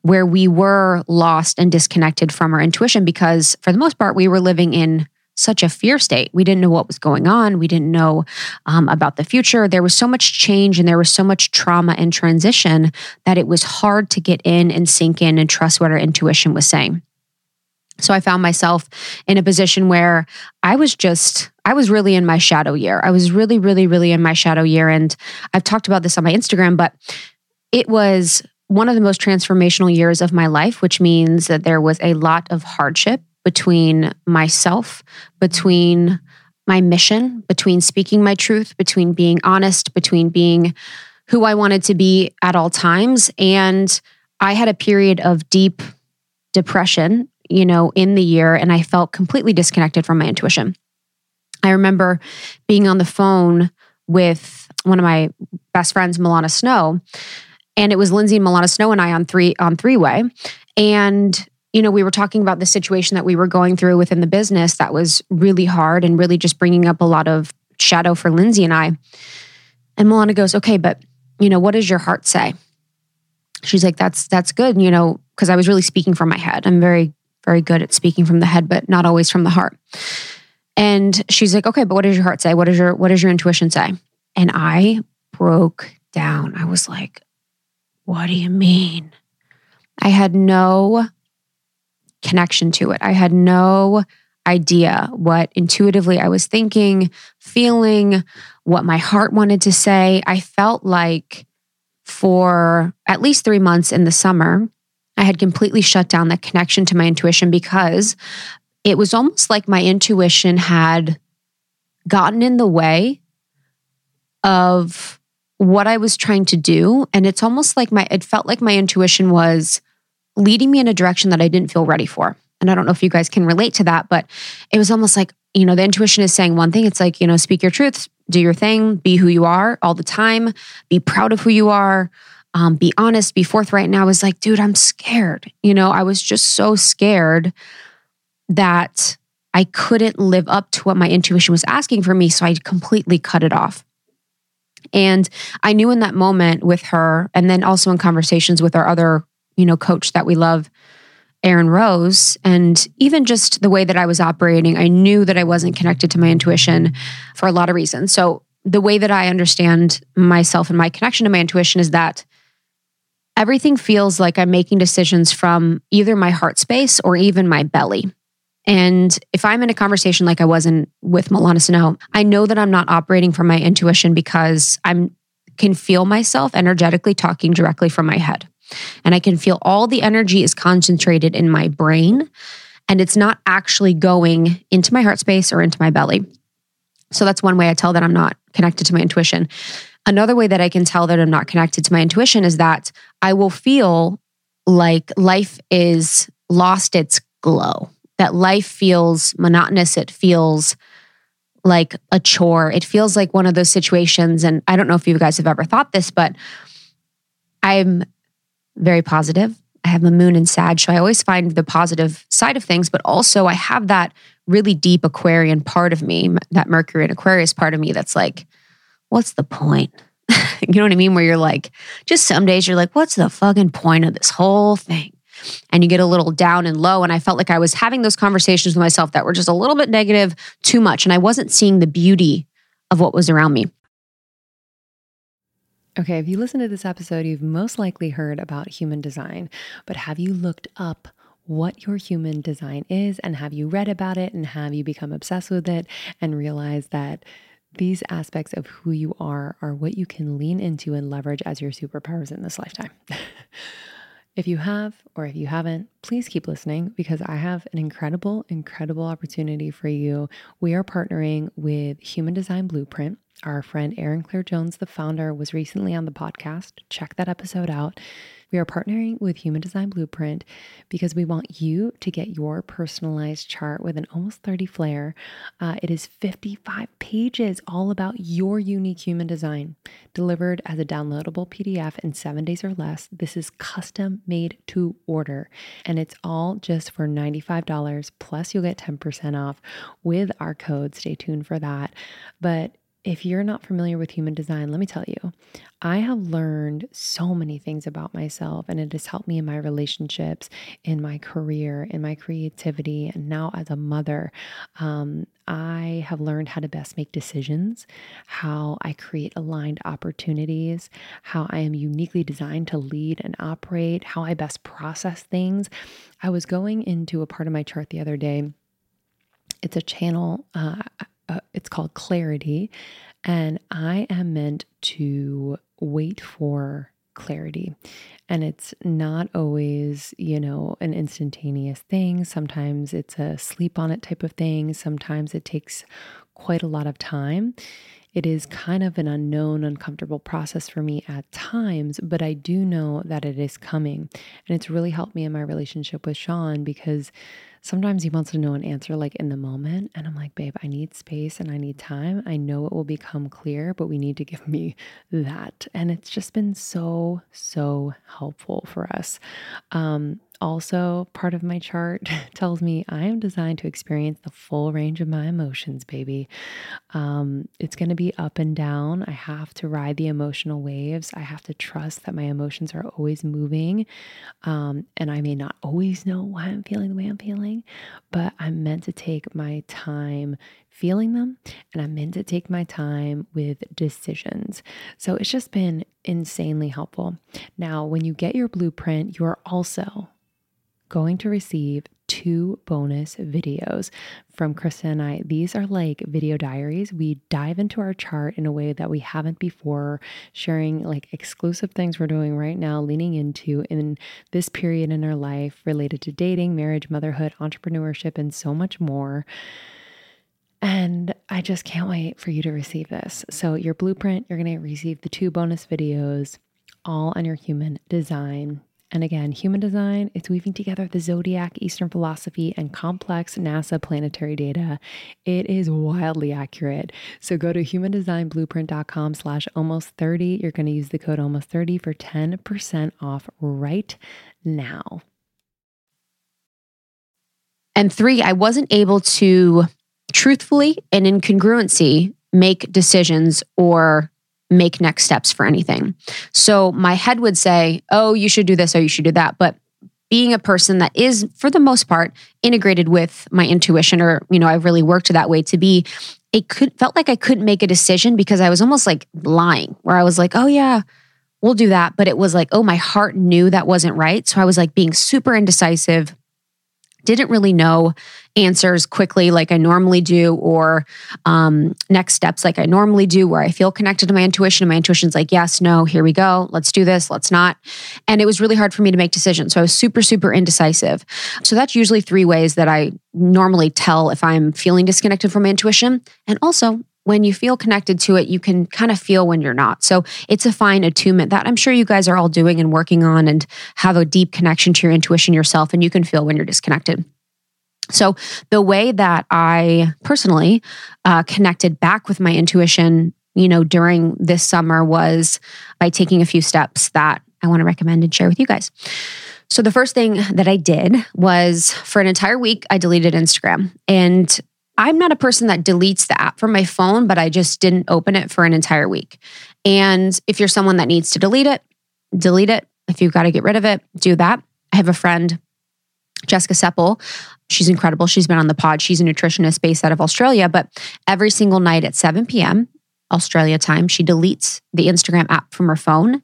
A: where we were lost and disconnected from our intuition because for the most part, we were living in such a fear state. We didn't know what was going on. We didn't know um, about the future. There was so much change and there was so much trauma and transition that it was hard to get in and sink in and trust what our intuition was saying. So I found myself in a position where I was just, I was really in my shadow year. I was really, really, really in my shadow year. And I've talked about this on my Instagram, but it was one of the most transformational years of my life, which means that there was a lot of hardship between myself, between my mission, between speaking my truth, between being honest, between being who I wanted to be at all times. And I had a period of deep depression, you know, in the year, and I felt completely disconnected from my intuition. I remember being on the phone with one of my best friends, Milana Snow, and it was Lindsay and Milana Snow and I on three on three way. And you know, we were talking about the situation that we were going through within the business that was really hard and really just bringing up a lot of shadow for Lindsay and I. And Milana goes, "Okay, but you know, what does your heart say?" She's like, "That's that's good, you know, because I was really speaking from my head. I'm very very good at speaking from the head, but not always from the heart." And she's like, "Okay, but what does your heart say? What does your what does your intuition say?" And I broke down. I was like, "What do you mean?" I had no connection to it. I had no idea what intuitively I was thinking, feeling, what my heart wanted to say. I felt like for at least three months in the summer, I had completely shut down that connection to my intuition because it was almost like my intuition had gotten in the way of what I was trying to do. And it's almost like my, it felt like my intuition was leading me in a direction that I didn't feel ready for. And I don't know if you guys can relate to that, but it was almost like, you know, the intuition is saying one thing. It's like, you know, speak your truth, do your thing, be who you are all the time, be proud of who you are, um, be honest, be forthright. And I was like, dude, I'm scared. You know, I was just so scared that I couldn't live up to what my intuition was asking for me. So I completely cut it off. And I knew in that moment with her, and then also in conversations with our other you know, coach that we love, Aaron Rose, and even just the way that I was operating, I knew that I wasn't connected to my intuition for a lot of reasons. So, the way that I understand myself and my connection to my intuition is that everything feels like I'm making decisions from either my heart space or even my belly. And if I'm in a conversation like I was in with Milana Snow, I know that I'm not operating from my intuition because I'm can feel myself energetically talking directly from my head. And I can feel all the energy is concentrated in my brain and it's not actually going into my heart space or into my belly. So that's one way I tell that I'm not connected to my intuition. Another way that I can tell that I'm not connected to my intuition is that I will feel like life is lost its glow, that life feels monotonous. It feels like a chore. It feels like one of those situations. And I don't know if you guys have ever thought this, but I'm very positive. I have a moon in Sag, so I always find the positive side of things, but also I have that really deep Aquarian part of me, that Mercury and Aquarius part of me that's like, what's the point? you know what I mean? Where you're like, just some days you're like, what's the fucking point of this whole thing? And you get a little down and low. And I felt like I was having those conversations with myself that were just a little bit negative, too much. And I wasn't seeing the beauty of what was around me.
B: Okay, if you listen to this episode, you've most likely heard about human design, but have you looked up what your human design is and have you read about it and have you become obsessed with it and realized that these aspects of who you are are what you can lean into and leverage as your superpowers in this lifetime? If you have, or if you haven't, please keep listening because I have an incredible, incredible opportunity for you. We are partnering with Human Design Blueprint. Our friend Erin Claire Jones, the founder, was recently on the podcast. Check that episode out. We are partnering with Human Design Blueprint because we want you to get your personalized chart with an almost 30 flare. Uh, it is 55 pages, all about your unique human design, delivered as a downloadable PDF in seven days or less. This is custom made to order, and it's all just for $95. Plus, you'll get 10% off with our code. Stay tuned for that. But if you're not familiar with human design, let me tell you, I have learned so many things about myself, and it has helped me in my relationships, in my career, in my creativity, and now as a mother. Um, I have learned how to best make decisions, how I create aligned opportunities, how I am uniquely designed to lead and operate, how I best process things. I was going into a part of my chart the other day. It's a channel. Uh, uh, it's called clarity. And I am meant to wait for clarity. And it's not always, you know, an instantaneous thing. Sometimes it's a sleep on it type of thing. Sometimes it takes quite a lot of time. It is kind of an unknown, uncomfortable process for me at times, but I do know that it is coming. And it's really helped me in my relationship with Sean because sometimes he wants to know an answer like in the moment. And I'm like, babe, I need space and I need time. I know it will become clear, but we need to give me that. And it's just been so, so helpful for us. Um, also, part of my chart tells me I am designed to experience the full range of my emotions, baby. Um, it's going to be up and down. I have to ride the emotional waves. I have to trust that my emotions are always moving. Um, and I may not always know why I'm feeling the way I'm feeling, but I'm meant to take my time feeling them and I'm meant to take my time with decisions. So it's just been insanely helpful. Now, when you get your blueprint, you are also going to receive two bonus videos from Krista and I. These are like video diaries. We dive into our chart in a way that we haven't before, sharing like exclusive things we're doing right now, leaning into in this period in our life related to dating, marriage, motherhood, entrepreneurship, and so much more. And I just can't wait for you to receive this. So, your blueprint, you're going to receive the two bonus videos all on your human design and again, human design, it's weaving together the zodiac, Eastern philosophy, and complex NASA planetary data. It is wildly accurate. So go to humandesignblueprint.com slash almost 30. You're going to use the code almost 30 for 10% off right now.
A: And three, I wasn't able to truthfully and in congruency make decisions or make next steps for anything. So my head would say, oh, you should do this or you should do that. But being a person that is, for the most part, integrated with my intuition, or, you know, I've really worked that way to be, it could felt like I couldn't make a decision because I was almost like lying, where I was like, oh, yeah, we'll do that. But it was like, oh, my heart knew that wasn't right. So I was like being super indecisive didn't really know answers quickly like I normally do, or um, next steps like I normally do, where I feel connected to my intuition. And my intuition's like, yes, no, here we go. Let's do this. Let's not. And it was really hard for me to make decisions. So I was super, super indecisive. So that's usually three ways that I normally tell if I'm feeling disconnected from my intuition. And also, when you feel connected to it, you can kind of feel when you're not. So it's a fine attunement that I'm sure you guys are all doing and working on and have a deep connection to your intuition yourself, and you can feel when you're disconnected. So, the way that I personally uh, connected back with my intuition, you know, during this summer was by taking a few steps that I want to recommend and share with you guys. So, the first thing that I did was for an entire week, I deleted Instagram. And I'm not a person that deletes the app from my phone, but I just didn't open it for an entire week. And if you're someone that needs to delete it, delete it. If you've got to get rid of it, do that. I have a friend, Jessica Sepel. She's incredible. She's been on the pod. She's a nutritionist based out of Australia. But every single night at 7 p.m., Australia time, she deletes the Instagram app from her phone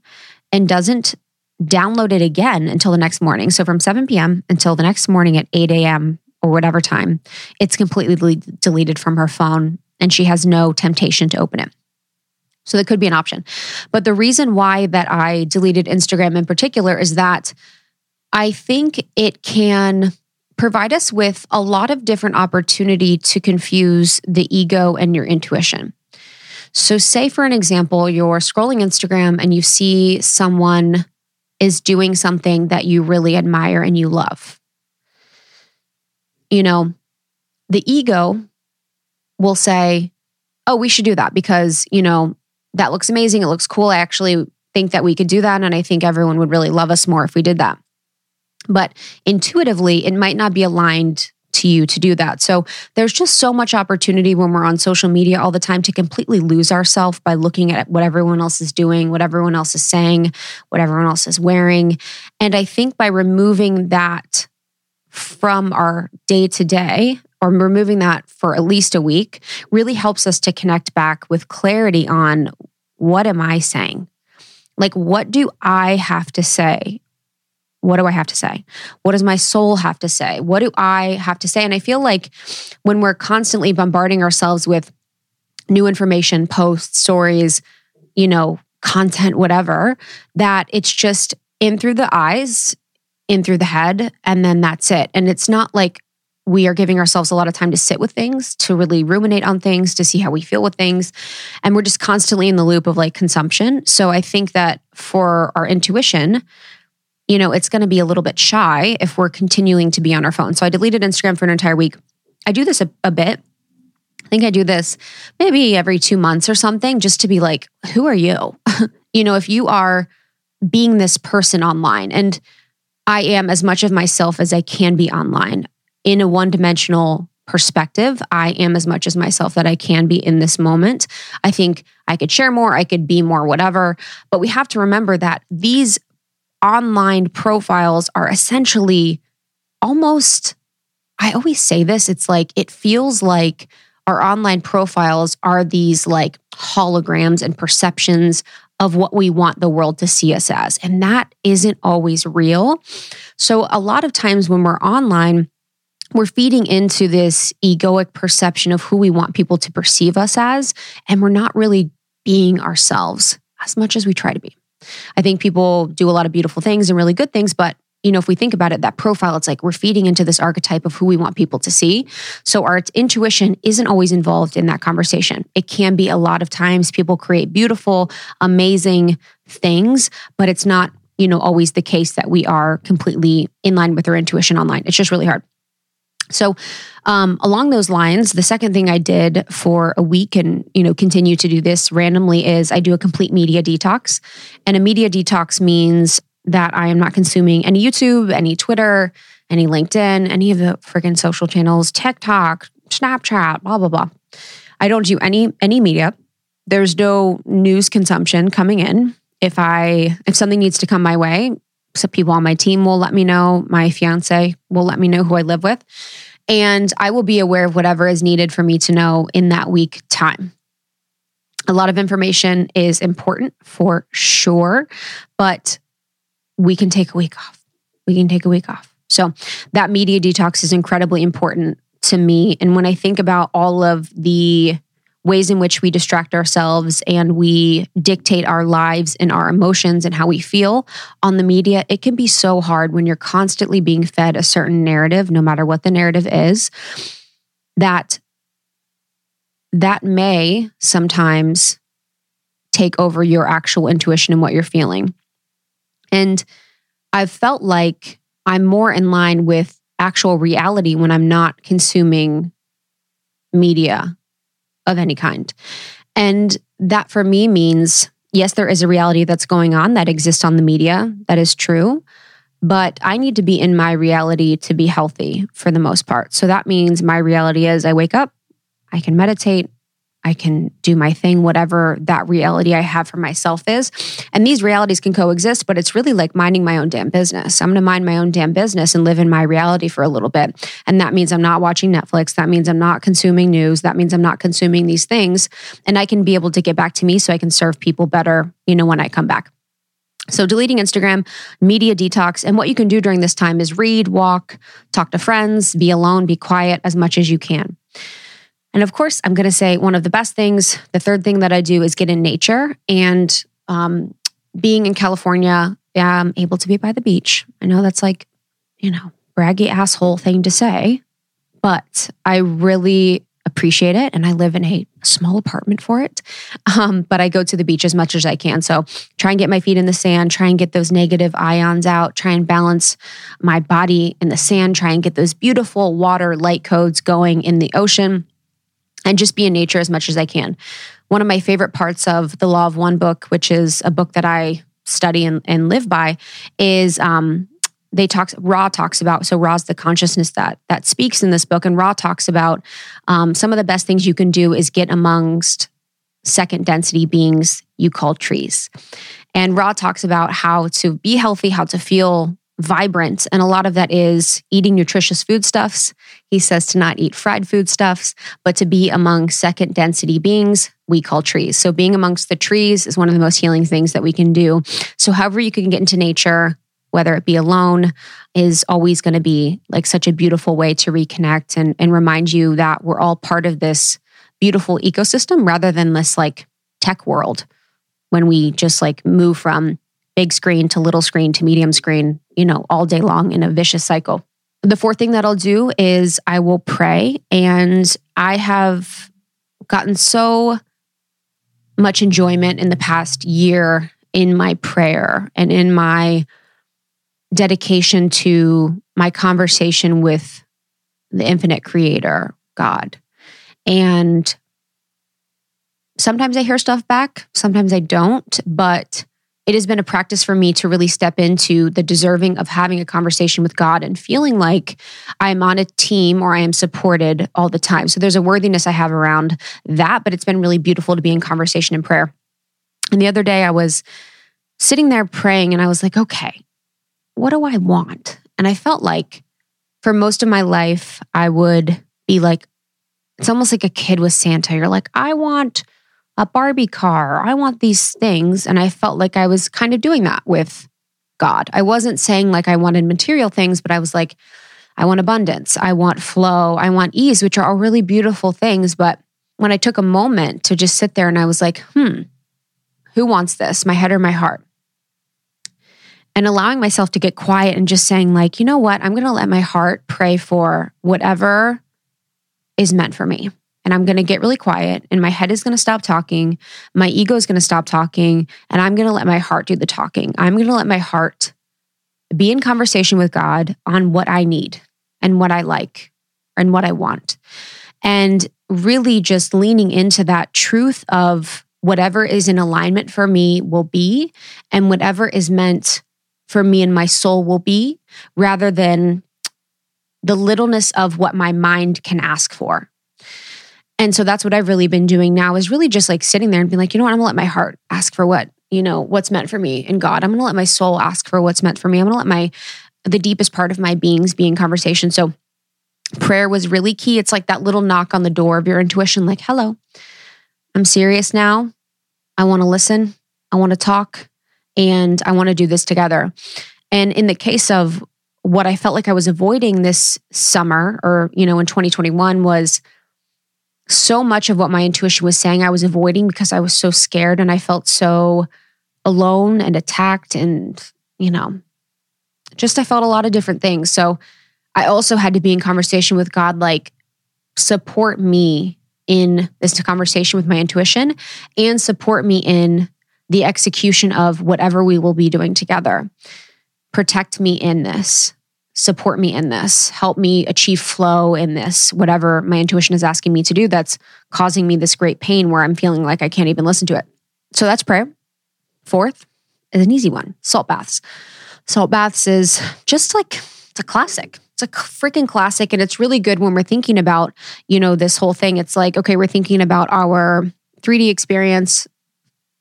A: and doesn't download it again until the next morning. So from 7 p.m. until the next morning at 8 a.m. or whatever time, it's completely deleted from her phone and she has no temptation to open it. So that could be an option. But the reason why that I deleted Instagram in particular is that I think it can provide us with a lot of different opportunity to confuse the ego and your intuition. So, say for an example, you're scrolling Instagram and you see someone is doing something that you really admire and you love. You know, the ego will say, Oh, we should do that because, you know, that looks amazing. It looks cool. I actually think that we could do that. And I think everyone would really love us more if we did that. But intuitively, it might not be aligned to you to do that. So there's just so much opportunity when we're on social media all the time to completely lose ourselves by looking at what everyone else is doing, what everyone else is saying, what everyone else is wearing. And I think by removing that from our day to day, or removing that for at least a week, really helps us to connect back with clarity on what am I saying? Like, what do I have to say what do I have to say? What does my soul have to say? What do I have to say? And I feel like when we're constantly bombarding ourselves with new information, posts, stories, you know, content, whatever, that it's just in through the eyes, in through the head, and then that's it. And it's not like we are giving ourselves a lot of time to sit with things, to really ruminate on things, to see how we feel with things. And we're just constantly in the loop of like consumption. So I think that for our intuition, you know, it's going to be a little bit shy if we're continuing to be on our phone. So I deleted Instagram for an entire week. I do this a, a bit. I think I do this maybe every two months or something just to be like, who are you? you know, if you are being this person online, and I am as much of myself as I can be online in a one dimensional perspective, I am as much as myself that I can be in this moment. I think I could share more, I could be more, whatever. But we have to remember that these online profiles are essentially almost, I always say this, it's like, it feels like our online profiles are these like holograms and perceptions of what we want the world to see us as. And that isn't always real. So, a lot of times when we're online, we're feeding into this egoic perception of who we want people to perceive us as, and we're not really being ourselves as much as we try to be. I think people do a lot of beautiful things and really good things, but you know, if we think about it, that profile, it's like we're feeding into this archetype of who we want people to see. So our intuition isn't always involved in that conversation. It can be a lot of times people create beautiful, amazing things, but it's not, you know, always the case that we are completely in line with our intuition online. It's just really hard. So, um, along those lines, the second thing I did for a week and you know continue to do this randomly is I do a complete media detox, and a media detox means that I am not consuming any YouTube, any Twitter, any LinkedIn, any of the freaking social channels, TikTok, Snapchat, blah blah blah. I don't do any any media. There's no news consumption coming in. If I if something needs to come my way, some people on my team will let me know. My fiance will let me know who I live with. And I will be aware of whatever is needed for me to know in that week time. A lot of information is important for sure, but we can take a week off. We can take a week off. So that media detox is incredibly important to me. And when I think about all of the ways in which we distract ourselves and we dictate our lives and our emotions and how we feel on the media, it can be so hard when you're constantly being fed a certain narrative, no matter what the narrative is, that that may sometimes take over your actual intuition and what you're feeling. And I've felt like I'm more in line with actual reality when I'm not consuming media of any kind. And that for me means yes, there is a reality that's going on that exists on the media. That is true. But I need to be in my reality to be healthy for the most part. So that means my reality is I wake up, I can meditate, I can do my thing, whatever that reality I have for myself is. And these realities can coexist, but it's really like minding my own damn business. I'm going to mind my own damn business and live in my reality for a little bit. And that means I'm not watching Netflix. That means I'm not consuming news. That means I'm not consuming these things. And I can be able to get back to me so I can serve people better, you know, when I come back. So, deleting Instagram, media detox, and what you can do during this time is read, walk, talk to friends, be alone, be quiet as much as you can. And of course, I'm going to say one of the best things, the third thing that I do is get in nature. And um, being in California, I'm able to be by the beach. I know that's like, you know, braggy asshole thing to say, but I really appreciate it. And I live in a small apartment for it. Um, but I go to the beach as much as I can. So try and get my feet in the sand, try and get those negative ions out, try and balance my body in the sand, try and get those beautiful water light codes going in the ocean and just be in nature as much as I can. One of my favorite parts of the Law of One book, which is a book that I study and, and live by, is um, they talk Ra talks about so Ra's the consciousness that that speaks in this book, and Ra talks about um, some of the best things you can do is get amongst second density beings you call trees. And Ra talks about how to be healthy, how to feel vibrant. And a lot of that is eating nutritious foodstuffs. He says to not eat fried foodstuffs, but to be among second density beings we call trees. So being amongst the trees is one of the most healing things that we can do. So however you can get into nature, whether it be alone, is always going to be like such a beautiful way to reconnect and, and remind you that we're all part of this beautiful ecosystem rather than this like tech world when we just like move from big screen to little screen to medium screen, you know, all day long in a vicious cycle. The fourth thing that I'll do is I will pray. And I have gotten so much enjoyment in the past year in my prayer and in my dedication to my conversation with the infinite creator, God. And sometimes I hear stuff back, sometimes I don't, but it has been a practice for me to really step into the deserving of having a conversation with God and feeling like I'm on a team or I am supported all the time. So there's a worthiness I have around that, but it's been really beautiful to be in conversation and prayer. And the other day I was sitting there praying and I was like, okay, what do I want? And I felt like for most of my life, I would be like, it's almost like a kid with Santa. You're like, I want a Barbie car. I want these things. And I felt like I was kind of doing that with God. I wasn't saying like I wanted material things, but I was like, I want abundance. I want flow. I want ease, which are all really beautiful things. But when I took a moment to just sit there and I was like, hmm, who wants this, my head or my heart? And allowing myself to get quiet and just saying, like, you know what? I'm going to let my heart pray for whatever is meant for me and I'm going to get really quiet and my head is going to stop talking. My ego is going to stop talking and I'm going to let my heart do the talking. I'm going to let my heart be in conversation with God on what I need and what I like and what I want. And really just leaning into that truth of whatever is in alignment for me will be and whatever is meant for me and my soul will be rather than the littleness of what my mind can ask for. And so that's what I've really been doing now is really just like sitting there and being like, you know what, I'm gonna let my heart ask for what, you know, what's meant for me in God. I'm gonna let my soul ask for what's meant for me. I'm gonna let my the deepest part of my beings be in conversation. So prayer was really key. It's like that little knock on the door of your intuition, like, hello, I'm serious now. I wanna listen. I wanna talk and I wanna do this together. And in the case of what I felt like I was avoiding this summer or, you know, in 2021 was so much of what my intuition was saying I was avoiding because I was so scared and I felt so alone and attacked and, you know, just I felt a lot of different things. So I also had to be in conversation with God, like, support me in this conversation with my intuition and support me in the execution of whatever we will be doing together. Protect me in this support me in this, help me achieve flow in this, whatever my intuition is asking me to do that's causing me this great pain where I'm feeling like I can't even listen to it. So that's prayer. Fourth is an easy one salt baths. Salt baths is just like, it's a classic. it's a freaking classic and it's really good when we're thinking about, you know, this whole thing. It's like, okay, we're thinking about our 3D experience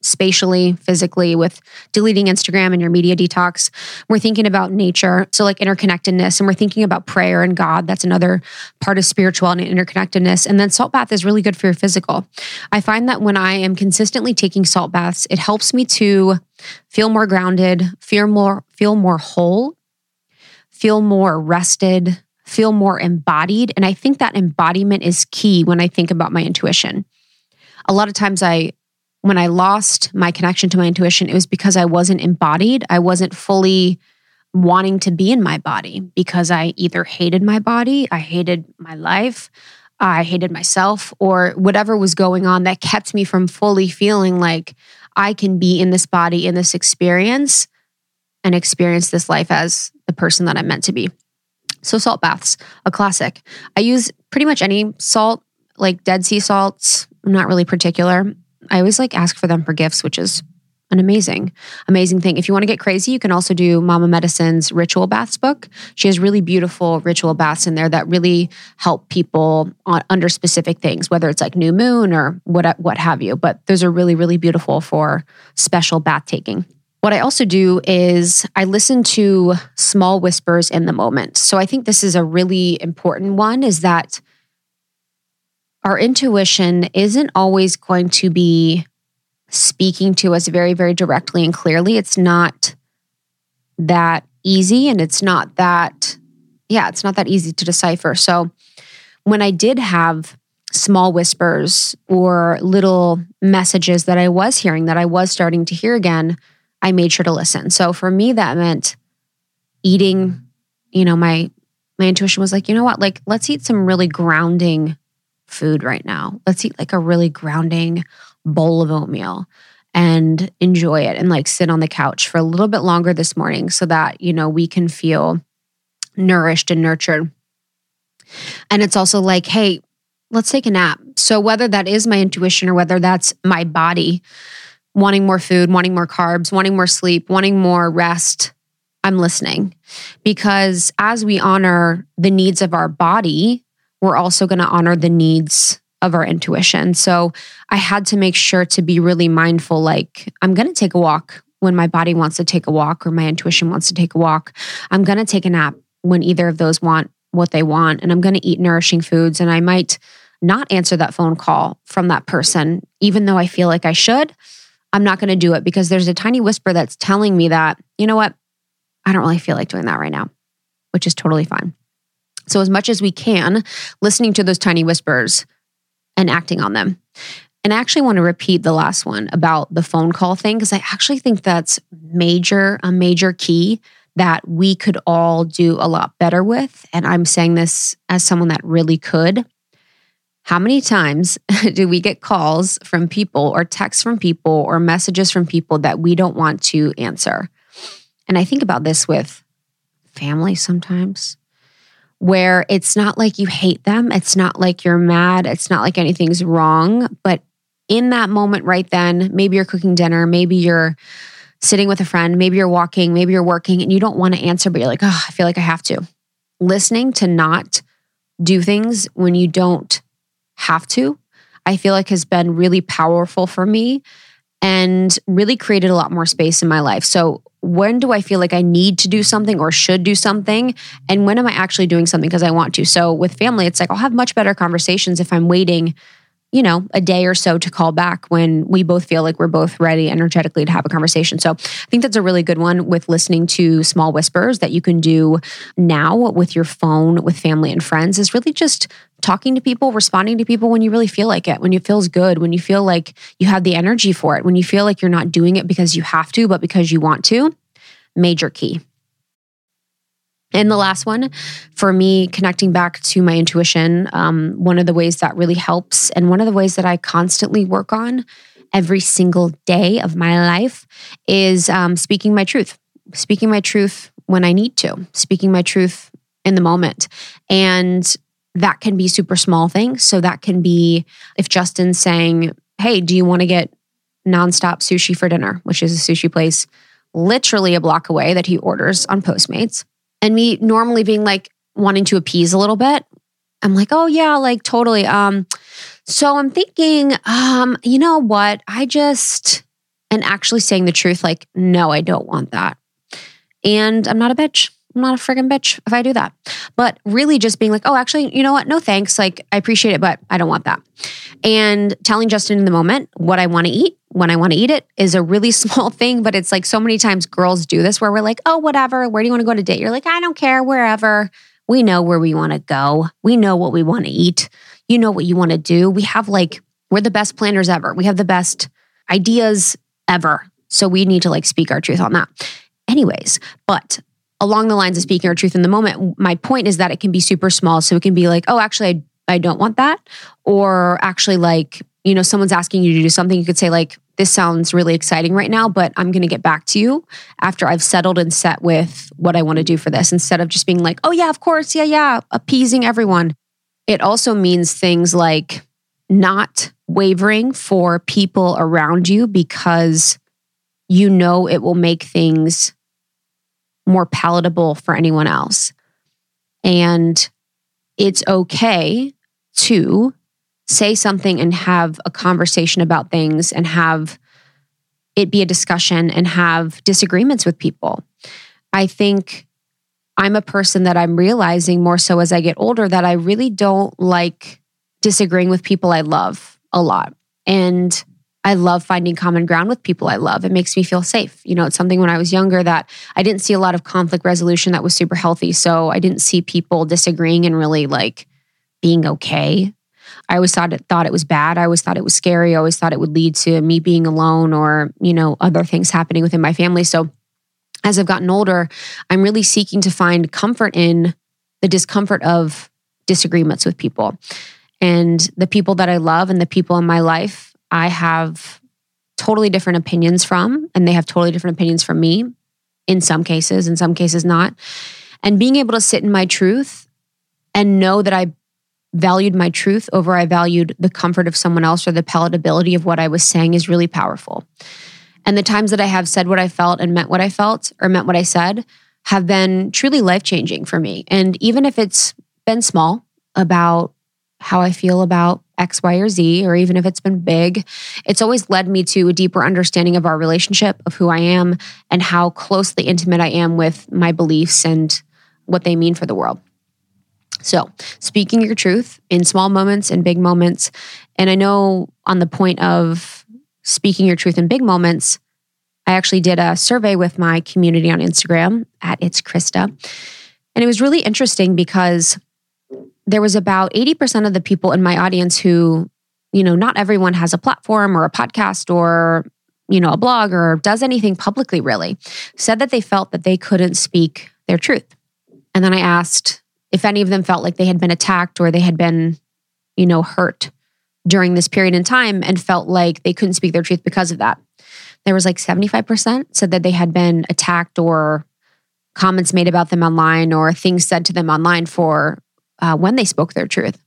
A: spatially, physically, with deleting Instagram and your media detox. We're thinking about nature, so like interconnectedness, and we're thinking about prayer and God. That's another part of spirituality and interconnectedness. And then salt bath is really good for your physical. I find that when I am consistently taking salt baths, it helps me to feel more grounded, feel more feel more whole, feel more rested, feel more embodied. And I think that embodiment is key when I think about my intuition. A lot of times I when I lost my connection to my intuition, it was because I wasn't embodied. I wasn't fully wanting to be in my body because I either hated my body, I hated my life, I hated myself, or whatever was going on that kept me from fully feeling like I can be in this body, in this experience, and experience this life as the person that I'm meant to be. So, salt baths, a classic. I use pretty much any salt, like Dead Sea salts. I'm not really particular. I always like ask for them for gifts, which is an amazing, amazing thing. If you want to get crazy, you can also do Mama Medicine's ritual baths book. She has really beautiful ritual baths in there that really help people on, under specific things, whether it's like new moon or what what have you. But those are really, really beautiful for special bath taking. What I also do is I listen to small whispers in the moment. So I think this is a really important one is that our intuition isn't always going to be speaking to us very, very directly and clearly. It's not that easy and it's not that, yeah, it's not that easy to decipher. So when I did have small whispers or little messages that I was hearing that I was starting to hear again, I made sure to listen. So for me, that meant eating, you know, my my intuition was like, you know what, like let's eat some really grounding food right now. Let's eat like a really grounding bowl of oatmeal and enjoy it and like sit on the couch for a little bit longer this morning so that, you know, we can feel nourished and nurtured. And it's also like, hey, let's take a nap. So whether that is my intuition or whether that's my body wanting more food, wanting more carbs, wanting more sleep, wanting more rest, I'm listening. Because as we honor the needs of our body, we're also going to honor the needs of our intuition. So I had to make sure to be really mindful like, I'm going to take a walk when my body wants to take a walk or my intuition wants to take a walk. I'm going to take a nap when either of those want what they want. And I'm going to eat nourishing foods. And I might not answer that phone call from that person, even though I feel like I should. I'm not going to do it because there's a tiny whisper that's telling me that, you know what? I don't really feel like doing that right now, which is totally fine. So, as much as we can, listening to those tiny whispers and acting on them. And I actually want to repeat the last one about the phone call thing because I actually think that's major, a major key that we could all do a lot better with. And I'm saying this as someone that really could. How many times do we get calls from people or texts from people or messages from people that we don't want to answer? And I think about this with family sometimes where it's not like you hate them. It's not like you're mad. It's not like anything's wrong. But in that moment, right then, maybe you're cooking dinner, maybe you're sitting with a friend, maybe you're walking, maybe you're working and you don't want to answer, but you're like, oh, I feel like I have to. Listening to not do things when you don't have to, I feel like has been really powerful for me and really created a lot more space in my life. So when do I feel like I need to do something or should do something? And when am I actually doing something because I want to? So with family, it's like I'll have much better conversations if I'm waiting, you know, a day or so to call back when we both feel like we're both ready energetically to have a conversation. So I think that's a really good one with listening to small whispers that you can do now with your phone with family and friends is really just talking to people, responding to people when you really feel like it, when it feels good, when you feel like you have the energy for it, when you feel like you're not doing it because you have to, but because you want to. Major key. And the last one, for me, connecting back to my intuition, um, one of the ways that really helps, and one of the ways that I constantly work on every single day of my life, is um, speaking my truth. Speaking my truth when I need to, speaking my truth in the moment. And that can be super small things. So that can be if Justin's saying, Hey, do you want to get nonstop sushi for dinner, which is a sushi place literally a block away that he orders on Postmates. And me normally being like, wanting to appease a little bit. I'm like, oh yeah, like totally. Um, so I'm thinking, um, you know what? I just and actually saying the truth, like, no, I don't want that. And I'm not a bitch. I'm not a friggin' bitch if I do that. But really just being like, oh, actually, you know what? No thanks. Like, I appreciate it, but I don't want that. And telling Justin in the moment what I want to eat when I want to eat it is a really small thing, but it's like so many times girls do this where we're like, oh, whatever. Where do you want to go to date? You're like, I don't care, wherever. We know where we want to go. We know what we want to eat. You know what you want to do. We have like, we're the best planners ever. We have the best ideas ever. So we need to like speak our truth on that. Anyways, but along the lines of speaking our truth in the moment, my point is that it can be super small. So it can be like, oh, actually, I, I don't want that. Or actually, like, you know, someone's asking you to do something, you could say, like, this sounds really exciting right now, but I'm going to get back to you after I've settled and set with what I want to do for this instead of just being like, oh, yeah, of course. Yeah, yeah, appeasing everyone. It also means things like not wavering for people around you because you know it will make things more palatable for anyone else. And it's okay to say something and have a conversation about things and have it be a discussion and have disagreements with people. I think I'm a person that I'm realizing more so as I get older that I really don't like disagreeing with people I love a lot. And I love finding common ground with people I love. It makes me feel safe. You know, it's something when I was younger that I didn't see a lot of conflict resolution that was super healthy. So I didn't see people disagreeing and really like being okay. I always thought it thought it was bad. I always thought it was scary. I always thought it would lead to me being alone or, you know, other things happening within my family. So as I've gotten older, I'm really seeking to find comfort in the discomfort of disagreements with people. And the people that I love and the people in my life, I have totally different opinions from, and they have totally different opinions from me in some cases, in some cases not. And being able to sit in my truth and know that I valued my truth over I valued the comfort of someone else or the palatability of what I was saying is really powerful. And the times that I have said what I felt and meant what I felt or meant what I said have been truly life changing for me. And even if it's been small about how I feel about X, Y, or Z, or even if it's been big, it's always led me to a deeper understanding of our relationship, of who I am, and how closely intimate I am with my beliefs and what they mean for the world. So, speaking your truth in small moments and big moments. And I know on the point of speaking your truth in big moments, I actually did a survey with my community on Instagram at It's Krista. And it was really interesting because there was about 80% of the people in my audience who, you know, not everyone has a platform or a podcast or, you know, a blog or does anything publicly really, said that they felt that they couldn't speak their truth. And then I asked if any of them felt like they had been attacked or they had been, you know, hurt during this period in time and felt like they couldn't speak their truth because of that. There was like 75% said that they had been attacked or comments made about them online or things said to them online for uh, when they spoke their truth.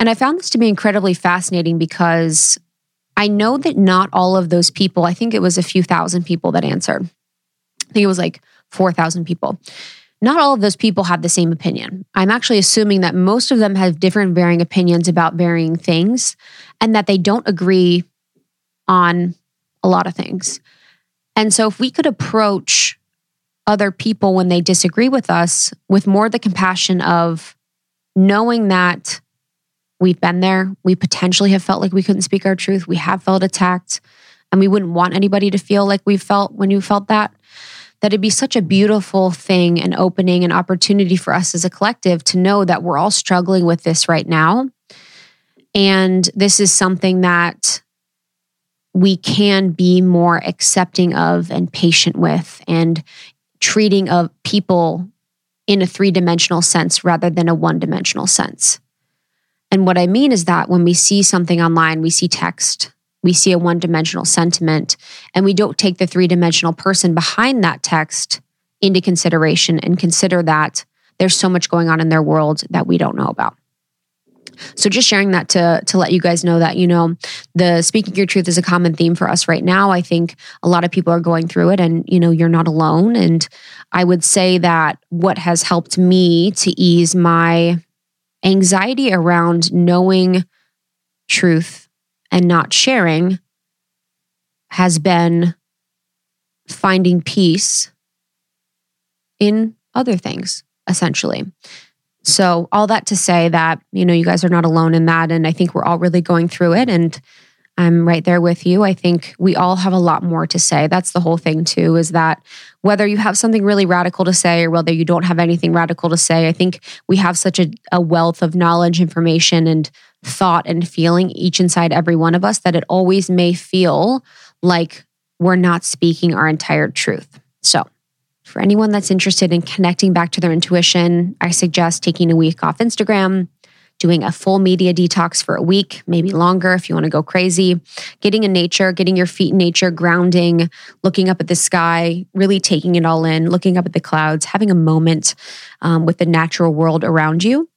A: And I found this to be incredibly fascinating because I know that not all of those people, I think it was a few thousand people that answered. I think it was like 4,000 people. Not all of those people have the same opinion. I'm actually assuming that most of them have different varying opinions about varying things and that they don't agree on a lot of things. And so if we could approach other people when they disagree with us with more the compassion of knowing that we've been there, we potentially have felt like we couldn't speak our truth, we have felt attacked, and we wouldn't want anybody to feel like we felt when you felt that. That it'd be such a beautiful thing and opening and opportunity for us as a collective to know that we're all struggling with this right now. And this is something that we can be more accepting of and patient with and treating of people in a three dimensional sense rather than a one dimensional sense. And what I mean is that when we see something online, we see text, we see a one dimensional sentiment, and we don't take the three dimensional person behind that text into consideration and consider that there's so much going on in their world that we don't know about. So just sharing that to to let you guys know that you know the speaking your truth is a common theme for us right now. I think a lot of people are going through it and you know you're not alone and I would say that what has helped me to ease my anxiety around knowing truth and not sharing has been finding peace in other things essentially. So, all that to say that, you know, you guys are not alone in that. And I think we're all really going through it. And I'm right there with you. I think we all have a lot more to say. That's the whole thing, too, is that whether you have something really radical to say or whether you don't have anything radical to say, I think we have such a, a wealth of knowledge, information, and thought and feeling each inside every one of us that it always may feel like we're not speaking our entire truth. So, for anyone that's interested in connecting back to their intuition, I suggest taking a week off Instagram, doing a full media detox for a week, maybe longer if you want to go crazy, getting in nature, getting your feet in nature, grounding, looking up at the sky, really taking it all in, looking up at the clouds, having a moment um, with the natural world around you,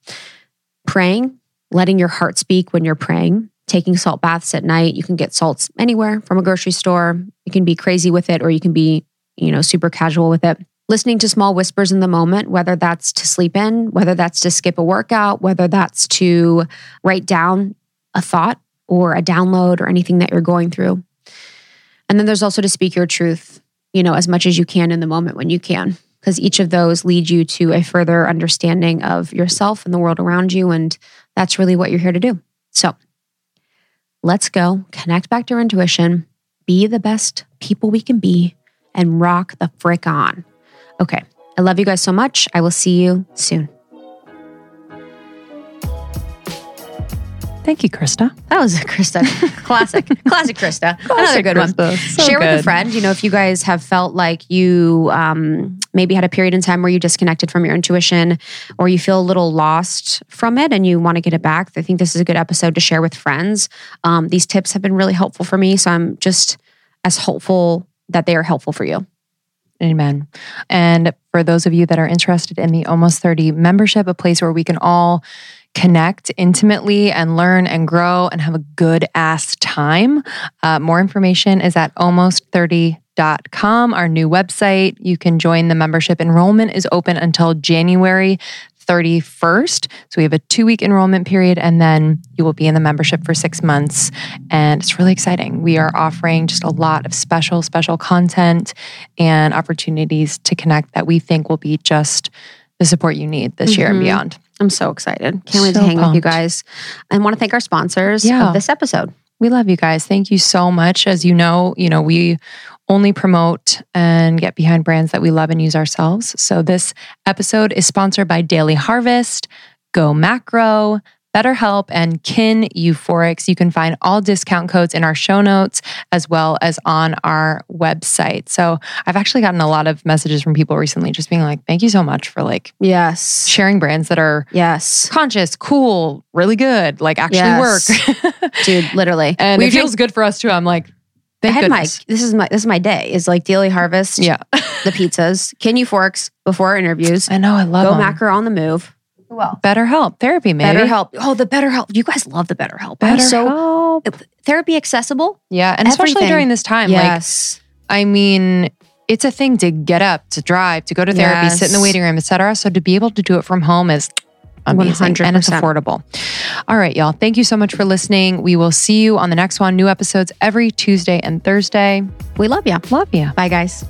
A: praying, letting your heart speak when you're praying. Taking salt baths at night. You can get salts anywhere from a grocery store. You can be crazy with it or you can be you know, super casual with it. Listening to small whispers in the moment, whether that's to sleep in, whether that's to skip a workout, whether that's to write down a thought or a download or anything that you're going through. And then there's also to speak your truth, you know, as much as you can in the moment when you can, because each of those lead you to a further understanding of yourself and the world around you. And that's really what you're here to do. So let's go connect back to our intuition, be the best people we can be and rock the frick on. Okay. I love you guys so much. I will see you soon.
B: Thank you, Krista.
A: That was a Krista. Classic. Classic Krista. Another good
B: Krista.
A: one.
B: So
A: Share with a friend. You know, if you guys have felt like you um, maybe had a period in time where you disconnected from your intuition or you feel a little lost from it and you want to get it back, I think this is a good episode to share with friends. Um, these tips have been really helpful for me. So I'm just as hopeful that they are helpful for you.
B: Amen. And for those of you that are interested in the Almost 30 membership, a place where we can all connect intimately and learn and grow and have a good ass time, uh, more information is at almost30.com, our new website. You can join the membership. Enrollment is open until January 31st. So we have a two week enrollment period, and then you will be in the membership for six months. And it's really exciting. We are offering just a lot of special, special content and opportunities to connect that we think will be just the support you need this year and
A: Mhm.
B: beyond.
A: I'm so excited. Can't wait to
B: So
A: hang with you guys. I want to thank our sponsors
B: Yeah.
A: of this episode.
B: We love you guys. Thank you so much. As you know, you know, we only promote and get behind brands that we love and use ourselves. So this episode is sponsored by Daily Harvest, Go Macro, BetterHelp, and Kin Euphorics. You can find all discount codes in our show notes as well as on our website. So I've actually gotten a lot of messages from people recently just being like, thank you so much for like
A: Yes.
B: sharing brands that are
A: Yes.
B: conscious, cool, really good, like actually
A: Yes.
B: work.
A: Dude, literally.
B: and
A: We
B: it feels good for us too. I'm like,
A: I
B: thank
A: had my this is my this is my day is like daily harvest,
B: Yeah.
A: the pizzas, Kin Euphorics before interviews,
B: I know. I love them.
A: go
B: them.
A: macro on the move. Who else?
B: Better help. Therapy, maybe.
A: Better help. Oh, the better help. You guys love the better help.
B: Better
A: so
B: help.
A: Uh, therapy accessible.
B: Yeah. And especially during this time.
A: yes.
B: Like, I mean, it's a thing to get up, to drive, to go to therapy, sit in the waiting room, etc. So to be able to do it from home is amazing and it's affordable. All right, y'all. Thank you so much for listening. We will see you on the next one. New episodes every Tuesday and Thursday.
A: we love you.
B: Love you.
A: Bye, guys.